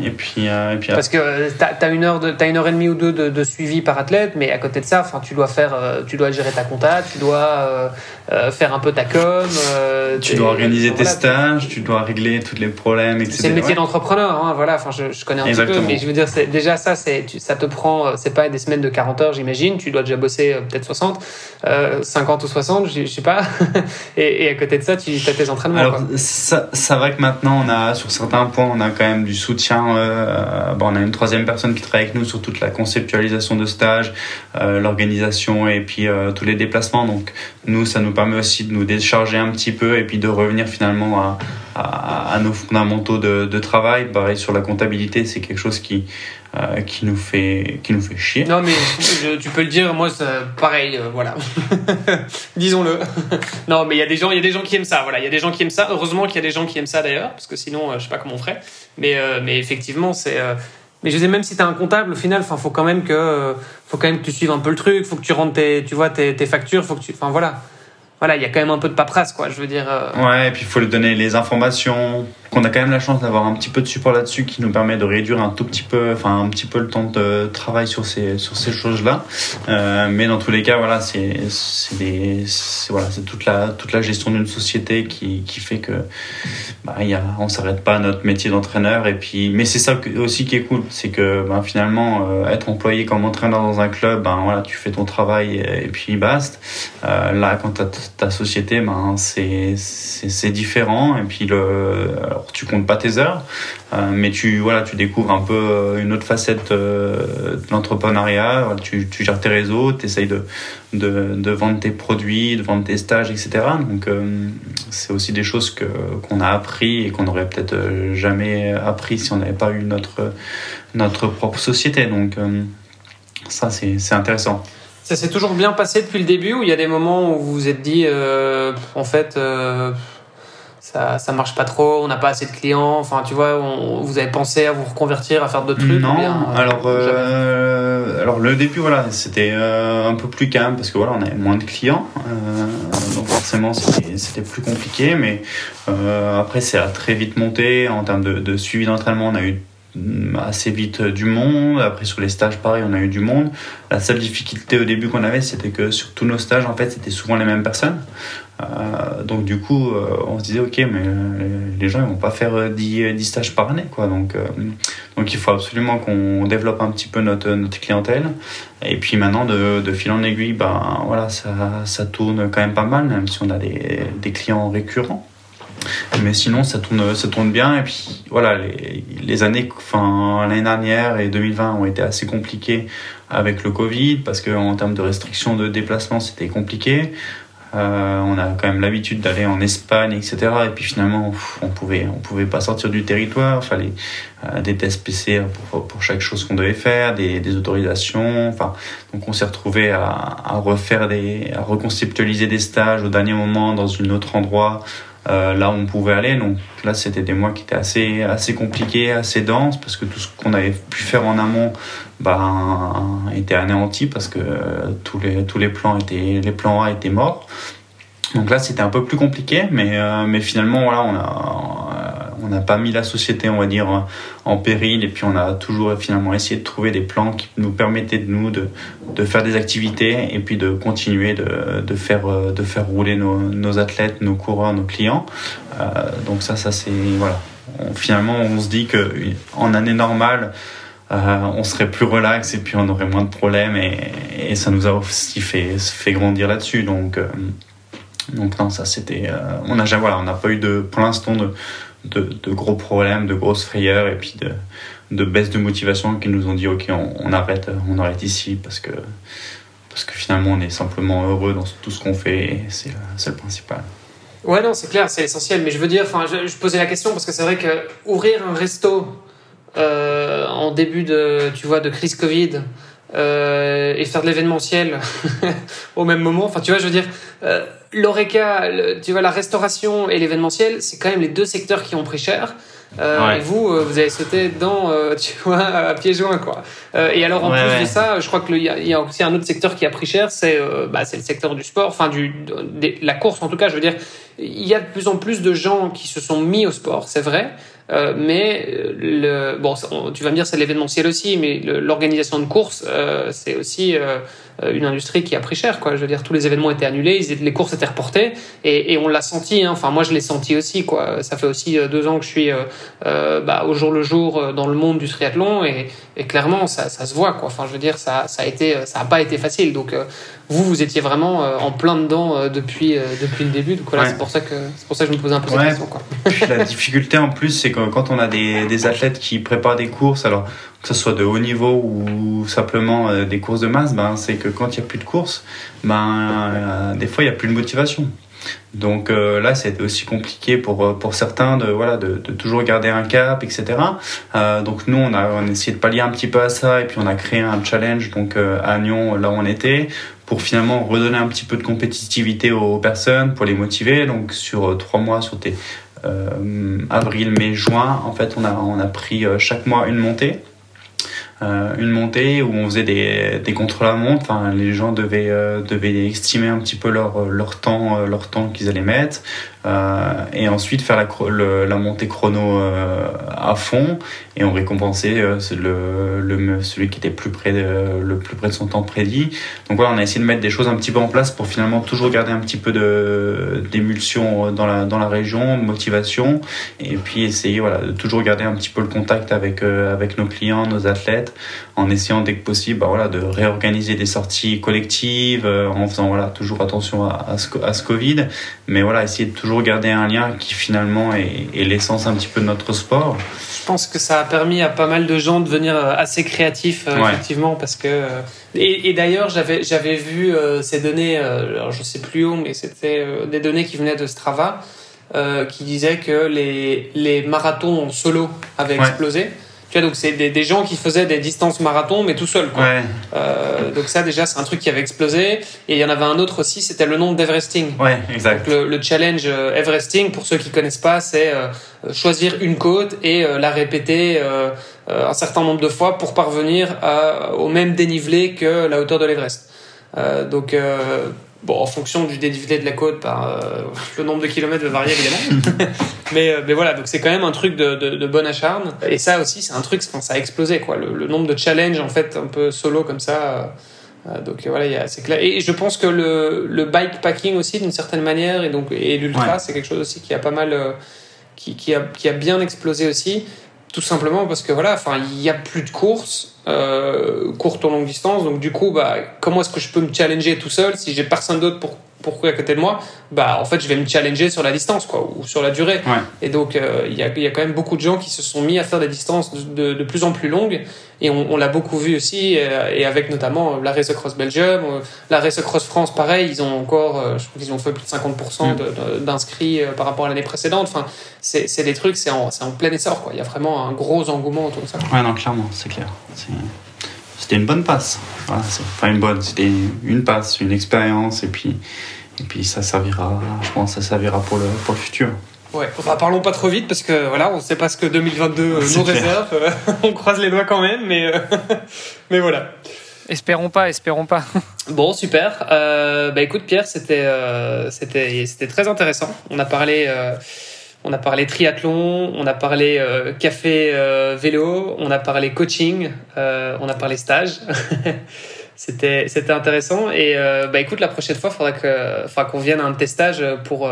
Et puis, et puis parce que tu as, une heure de, as une heure et demie ou deux de, de, suivi par athlète, mais à côté de ça, enfin, tu dois faire, tu dois gérer ta compta, tu dois euh, faire un peu ta com. Euh, tu dois organiser tes stages, tu dois régler tous les problèmes, etc. C'est le métier d'entrepreneur, hein, voilà. Enfin, je, je connais un petit peu, mais je veux dire, déjà ça, c'est, ça te prend, euh, c'est pas des semaines de 40 heures, j'imagine. Tu dois déjà bosser peut-être 60, 50 ou 60, je, sais pas. et, et, à côté de ça, tu as tes entraînements. Alors, ça, ça va que maintenant, on a sur certains points, on a quand même du soutien. bon, on a une troisième personne qui travaille avec nous sur toute la conceptualisation de stage, l'organisation et puis tous les déplacements. Donc, nous, ça nous permet aussi de nous décharger un petit peu et puis de revenir finalement à, à, nos fondamentaux de, de, travail. Pareil sur la comptabilité, c'est quelque chose qui, euh, qui, nous fait, qui nous fait chier. Non, mais tu peux le dire, moi, pareil, euh, voilà. Disons-le. non, mais il y, a des gens, y a des gens qui aiment ça, voilà. Il y a des gens qui aiment ça. Heureusement qu'il y a des gens qui aiment ça d'ailleurs, parce que sinon, euh, je sais pas comment on ferait. Mais, mais effectivement, c'est. Mais je sais même si tu as un comptable, au final, enfin, faut quand même que, faut quand même que tu suives un peu le truc, faut que tu rentres tes, tu vois, tes, tes factures, faut que tu, enfin voilà voilà, il y a quand même un peu de paperasse, quoi. Je veux dire. Euh. Ouais, et puis il faut lui donner les informations. On a quand même la chance d'avoir un petit peu de support là-dessus qui nous permet de réduire un tout petit peu, enfin un petit peu le temps de travail sur ces sur ces choses-là. Euh, mais dans tous les cas, voilà, c'est c'est voilà, c'est toute la toute la gestion d'une société qui qui fait que bah y a on s'arrête pas à notre métier d'entraîneur et puis mais c'est ça aussi qui est cool, c'est que ben, finalement euh, être employé comme entraîneur dans un club, ben voilà, tu fais ton travail et, puis basta. Euh, là, quand tu ta société, ben, c'est différent. Et puis, le, tu comptes pas tes heures, euh, mais tu, voilà, tu découvres un peu euh, une autre facette euh, de l'entrepreneuriat. Tu, gères tes réseaux, tu essayes de, de, vendre tes produits, de vendre tes stages, etc. Donc, c'est aussi des choses qu'on a appris et qu'on n'aurait peut-être jamais appris si on n'avait pas eu notre, notre propre société. Donc, ça, c'est intéressant. Ça s'est toujours bien passé depuis le début ou il y a des moments où vous vous êtes dit, en fait, ça, ça marche pas trop, on n'a pas assez de clients, enfin tu vois, vous avez pensé à vous reconvertir, à faire d'autres trucs Non, euh, alors, alors le début, voilà, c'était un peu plus calme parce que voilà, on avait moins de clients, donc forcément c'était plus compliqué, mais après c'est très vite monté en termes de, de suivi d'entraînement, on a eu assez vite du monde. Après, sur les stages, pareil, on a eu du monde. La seule difficulté au début qu'on avait, c'était que sur tous nos stages, en fait, c'était souvent les mêmes personnes. Euh, donc du coup, euh, on se disait ok, mais les gens ils vont pas faire 10, 10 stages par année, quoi. Donc, donc il faut absolument qu'on développe un petit peu notre, notre clientèle. Et puis maintenant, de, de fil en aiguille, ben voilà, ça, ça tourne quand même pas mal, même si on a des, des clients récurrents. Mais sinon, ça tourne, ça tourne bien. Et puis, voilà, les, les années, enfin, l'année dernière et 2020 ont été assez compliquées avec le Covid parce qu'en termes de restrictions de déplacement, c'était compliqué. Euh, on a quand même l'habitude d'aller en Espagne, etc. Et puis finalement, on pouvait, on pouvait pas sortir du territoire. Il fallait euh, des tests PCR pour, pour chaque chose qu'on devait faire, des, des, autorisations. Enfin, donc on s'est retrouvé à, à, refaire des, à reconceptualiser des stages au dernier moment dans un autre endroit euh, là où on pouvait aller. Donc là, c'était des mois qui étaient assez, assez compliqués, assez denses, parce que tout ce qu'on avait pu faire en amont ben, était anéanti, parce que tous, les, tous les, plans étaient, les plans A étaient morts. Donc là, c'était un peu plus compliqué, mais, euh, mais finalement, voilà, on a, on n'a pas mis la société, on va dire, en péril. Et puis on a toujours finalement essayé de trouver des plans qui nous permettaient de nous de, de faire des activités et puis de continuer de, de faire, de faire rouler nos, athlètes, nos coureurs, nos clients. Euh, donc ça, ça c'est voilà. finalement, on se dit que en année normale, euh, on serait plus relax et puis on aurait moins de problèmes et, ça nous a aussi fait, fait grandir là-dessus. Donc euh, donc non, ça c'était, euh, on a voilà, on n'a pas eu de, pour l'instant de, de, gros problèmes, de grosses frayeurs et puis de, de baisse de motivation qui nous ont dit ok on, arrête, on arrête ici parce que parce que finalement on est simplement heureux dans tout ce qu'on fait et c'est le principal. Ouais non c'est clair c'est essentiel mais je veux dire enfin je, je, posais la question parce que c'est vrai que ouvrir un resto euh, en début de tu vois de crise Covid euh, et faire de l'événementiel au même moment. Enfin, tu vois, je veux dire, euh, l'oreca, tu vois, la restauration et l'événementiel, c'est quand même les deux secteurs qui ont pris cher. Euh, ouais. Et vous, vous avez sauté dedans, tu vois, à pieds joints, quoi. Et alors, en Ouais, plus ouais. de ça, je crois qu'il y, y a aussi un autre secteur qui a pris cher, c'est bah, le secteur du sport, enfin, du, la course en tout cas. Je veux dire, il y a de plus en plus de gens qui se sont mis au sport, c'est vrai. Euh, mais euh, le, bon, tu vas me dire c'est l'événementiel aussi, mais l'organisation de courses, euh, c'est aussi euh, une industrie qui a pris cher. Quoi. Je veux dire, tous les événements étaient annulés, les courses étaient reportées, et, et on l'a senti. Hein. Enfin, moi, je l'ai senti aussi. Quoi. Ça fait aussi euh, deux ans que je suis euh, euh, bah, au jour le jour euh, dans le monde du triathlon, et, et clairement, ça, ça se voit. Quoi. Enfin, je veux dire, ça, ça a été, euh, ça a pas été facile. Donc, euh, vous, vous étiez vraiment euh, en plein dedans euh, depuis, euh, depuis le début. Donc voilà, Ouais. c'est pour ça que c'est pour ça que je me posais un peu cette Ouais. question. Quoi. La difficulté en plus, c'est que quand on a des, des athlètes qui préparent des courses, alors que ce soit de haut niveau ou simplement euh, des courses de masse, ben, c'est que quand il n'y a plus de courses, ben, euh, des fois il n'y a plus de motivation. Donc euh, là, c'était aussi compliqué pour, euh, pour certains de, voilà, de, de toujours garder un cap, etc. Euh, donc nous, on a, on a essayé de pallier un petit peu à ça et puis on a créé un challenge donc, à Nyon, là où on était, pour finalement redonner un petit peu de compétitivité aux personnes, pour les motiver. Donc sur trois mois, sur tes avril, mai, juin, en fait, on a, on a pris chaque mois une montée. Euh, une montée où on faisait des, des contrôles à montre. Enfin, les gens devaient, euh, devaient estimer un petit peu leur, leur temps, euh, leur temps qu'ils allaient mettre. Euh, et ensuite faire la, montée chrono euh, à fond et on récompensait euh, celui qui était le plus près de son temps prédit. Donc voilà, on a essayé de mettre des choses un petit peu en place pour finalement toujours garder un petit peu d'émulsion dans la dans la région, motivation, et puis essayer voilà de toujours garder un petit peu le contact avec avec nos clients, nos athlètes, en essayant dès que possible, bah, voilà, de réorganiser des sorties collectives, en faisant voilà toujours attention à, à, ce, à ce Covid, mais voilà essayer de toujours garder un lien qui finalement est, est l'essence un petit peu de notre sport. Je pense que ça a permis à pas mal de gens de devenir euh, assez créatifs, euh, Ouais. effectivement, parce que. euh, et, et d'ailleurs, j'avais j'avais vu ces données, alors je sais plus où, mais c'était des données qui venaient de Strava, euh, qui disaient que les, les marathons en solo avaient Ouais. explosé. Tu vois, donc c'est des, des gens qui faisaient des distances marathons, mais tout seuls. Quoi. Ouais, Euh, donc ça, déjà, c'est un truc qui avait explosé. Et il y en avait un autre aussi, c'était le nombre d'Everesting. ouais, exact. Donc le, le challenge euh, Everesting, pour ceux qui connaissent pas, c'est euh, choisir une côte et euh, la répéter euh, euh, un certain nombre de fois pour parvenir à, au même dénivelé que la hauteur de l'Everest. Euh, donc euh, Bon, en fonction du dénivelé de la côte, bah, le nombre de kilomètres va varier évidemment. mais, mais voilà, donc c'est quand même un truc de, de, de bonne acharne. Et ça aussi, c'est un truc, ça a explosé quoi. Le, le, nombre de challenges en fait un peu solo comme ça. Euh, donc voilà, c'est clair. Et je pense que le, le bikepacking aussi, d'une certaine manière, et donc et l'ultra, c'est quelque chose aussi qui a pas mal, euh, qui, qui, a, qui a bien explosé aussi, tout simplement parce que voilà, enfin, il y a plus de courses, euh, courtes ou longue distance, donc du coup, bah, comment est-ce que je peux me challenger tout seul si j'ai personne d'autre pour pourquoi à côté de moi, bah en fait je vais me challenger sur la distance quoi ou sur la durée. Et donc euh, il y, a, y, a, quand même beaucoup de gens qui se sont mis à faire des distances de, de, plus en plus longues et on, on l'a beaucoup vu aussi euh, et avec notamment la Race Cross Belgium, euh, la Race Cross France pareil, ils ont encore je crois qu'ils ont fait plus de 50% mm. d'inscrits par rapport à l'année précédente. Enfin c'est des trucs c'est en, en plein essor quoi. Il y a vraiment un gros engouement autour de ça. Ouais non clairement c'est clair. C'était une bonne passe. Voilà, enfin une bonne, c'était une passe, une expérience et puis et puis ça servira, je pense, ça servira pour le pour le futur. Ouais, enfin, parlons pas trop vite parce que voilà, on sait pas ce que 2022 euh, nous réserve. on croise les doigts quand même, mais euh, mais voilà. Espérons pas, espérons pas. bon, super. Euh, bah écoute, Pierre, c'était euh, c'était c'était très intéressant. On a parlé on a parlé triathlon, on a parlé euh, café euh, vélo, on a parlé coaching, euh, on a parlé stage. C'était c'était intéressant et bah écoute la prochaine fois faudra que faudra qu'on vienne à un de tes stages pour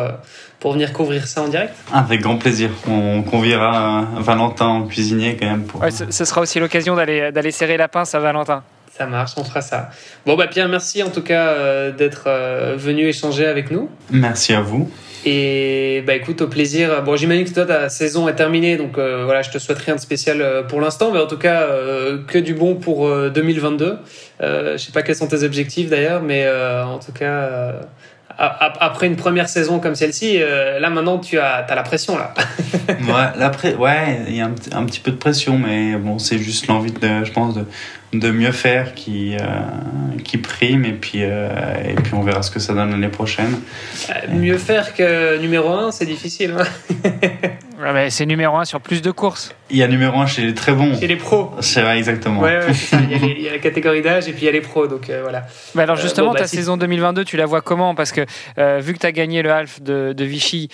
pour venir couvrir ça en direct. Avec grand plaisir. On conviera Valentin en cuisinier quand même pour. Ouais, ce, ce sera aussi l'occasion d'aller d'aller serrer la pince à Valentin. Ça marche, on fera ça. Bon bah Pierre, merci en tout cas d'être venu échanger avec nous. Merci à vous. Et bah écoute, au plaisir. Bon, j'imagine que toi, ta saison est terminée, donc euh, voilà, je te souhaite rien de spécial euh, pour l'instant, mais en tout cas, euh, que du bon pour 2022. je sais pas quels sont tes objectifs d'ailleurs, mais en tout cas, après une première saison comme celle-ci, là maintenant, tu as, as la pression là. ouais, la ouais, il y a un, un, petit peu de pression, mais bon, c'est juste l'envie de, je pense, de de mieux faire qui, euh, qui prime et puis, euh, et puis on verra ce que ça donne l'année prochaine. Euh, mieux faire que numéro 1, c'est difficile. Hein ouais, c'est numéro 1 sur plus de courses. Il y a numéro 1 chez les très bons. Chez les pros. C'est vrai, exactement. Ouais, ouais, ça. Il, y a les, il, y a la catégorie d'âge et puis il y a les pros. Donc voilà. Bah alors justement, bon, bah, ta si... saison 2022, tu la vois comment? Parce que vu que tu as gagné le half de, de Vichy,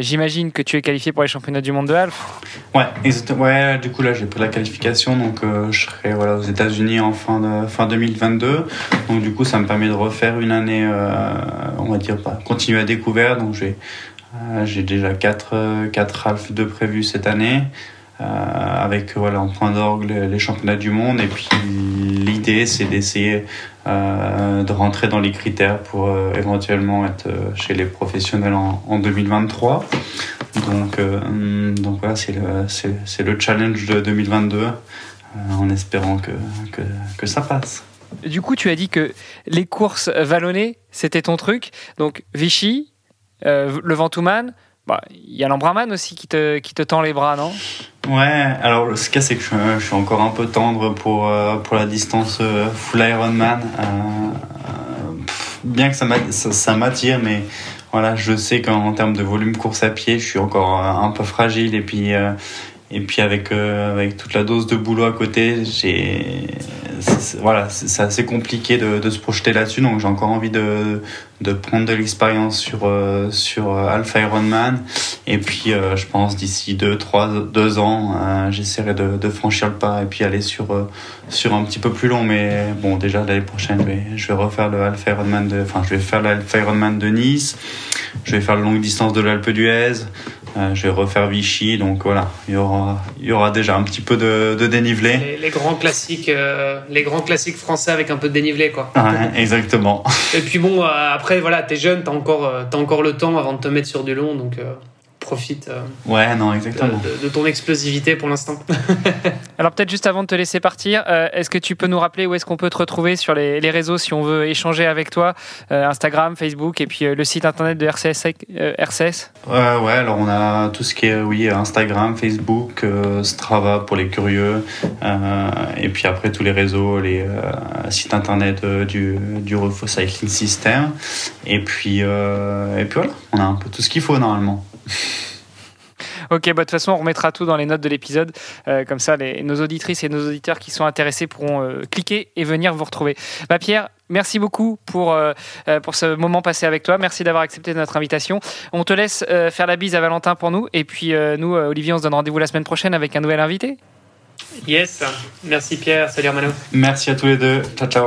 j'imagine que tu es qualifié pour les championnats du monde de half. Ouais, exactement. Ouais, du coup là, j'ai pris la qualification, donc je serai voilà, aux États-Unis en fin, de, fin 2022. Donc du coup, ça me permet de refaire une année, euh, on va dire, pas continuer à découvrir. Donc j'ai euh, j'ai déjà 4, 4 half de prévus cette année. Euh, avec voilà en point d'orgue les, championnats du monde et puis l'idée c'est d'essayer euh, de rentrer dans les critères pour euh, éventuellement être chez les professionnels en, en 2023 donc donc voilà c'est le le challenge de 2022 euh, en espérant que, que, que, ça passe. Du coup, tu as dit que les courses vallonnées, c'était ton truc. Donc Vichy, euh, le Ventouman, bah, il y a l'Embraman aussi qui te, qui te tend les bras, non? Ouais, alors ce cas c'est que je, suis encore un peu tendre pour, euh, pour la distance full Ironman. bien que ça m'attire, mais voilà, je sais qu'en termes de volume course à pied, je suis encore un peu fragile et puis et puis avec euh, avec toute la dose de boulot à côté, j'ai voilà, c'est assez compliqué de, de se projeter là-dessus. Donc j'ai encore envie de de prendre de l'expérience sur euh, sur euh, Alpha Ironman. Et puis je pense d'ici deux trois deux ans, j'essaierai de, de franchir le pas et puis aller sur sur un petit peu plus long. Mais bon, déjà l'année prochaine, je vais, je vais refaire le Alpha Ironman de, enfin je vais faire l'Alpha Ironman de Nice. Je vais faire la longue distance de l'Alpe d'Huez. Euh, je vais refaire Vichy, donc voilà, il y aura, il y aura déjà un petit peu de, de dénivelé. Les, les, grands classiques, euh, les grands classiques français avec un peu de dénivelé, quoi. Ouais, exactement. Et puis bon, euh, après voilà, t'es jeune, t'as encore, as encore le temps avant de te mettre sur du long, donc profite euh, ouais, non, exactement. De, de, ton explosivité pour l'instant. Alors peut-être juste avant de te laisser partir, euh, est-ce que tu peux nous rappeler où est-ce qu'on peut te retrouver sur les, les, réseaux si on veut échanger avec toi euh, Instagram, Facebook et puis euh, le site internet de RCS, RCS Ouais, alors on a tout ce qui est oui, Instagram, Facebook, Strava pour les curieux et puis après tous les réseaux, les sites internet du, du Refo Cycling System et puis, et puis voilà, on a un peu tout ce qu'il faut normalement. Ok, bah, de toute façon, on remettra tout dans les notes de l'épisode. Euh, comme ça, les, nos auditrices et nos auditeurs qui sont intéressés pourront euh, cliquer et venir vous retrouver. Bah, Pierre, merci beaucoup pour, euh, pour ce moment passé avec toi. Merci d'avoir accepté notre invitation. On te laisse euh, faire la bise à Valentin pour nous. Et puis, euh, nous, euh, Olivier, on se donne rendez-vous la semaine prochaine avec un nouvel invité. Yes. Merci Pierre. Salut Armano. Merci à tous les deux. Ciao, ciao.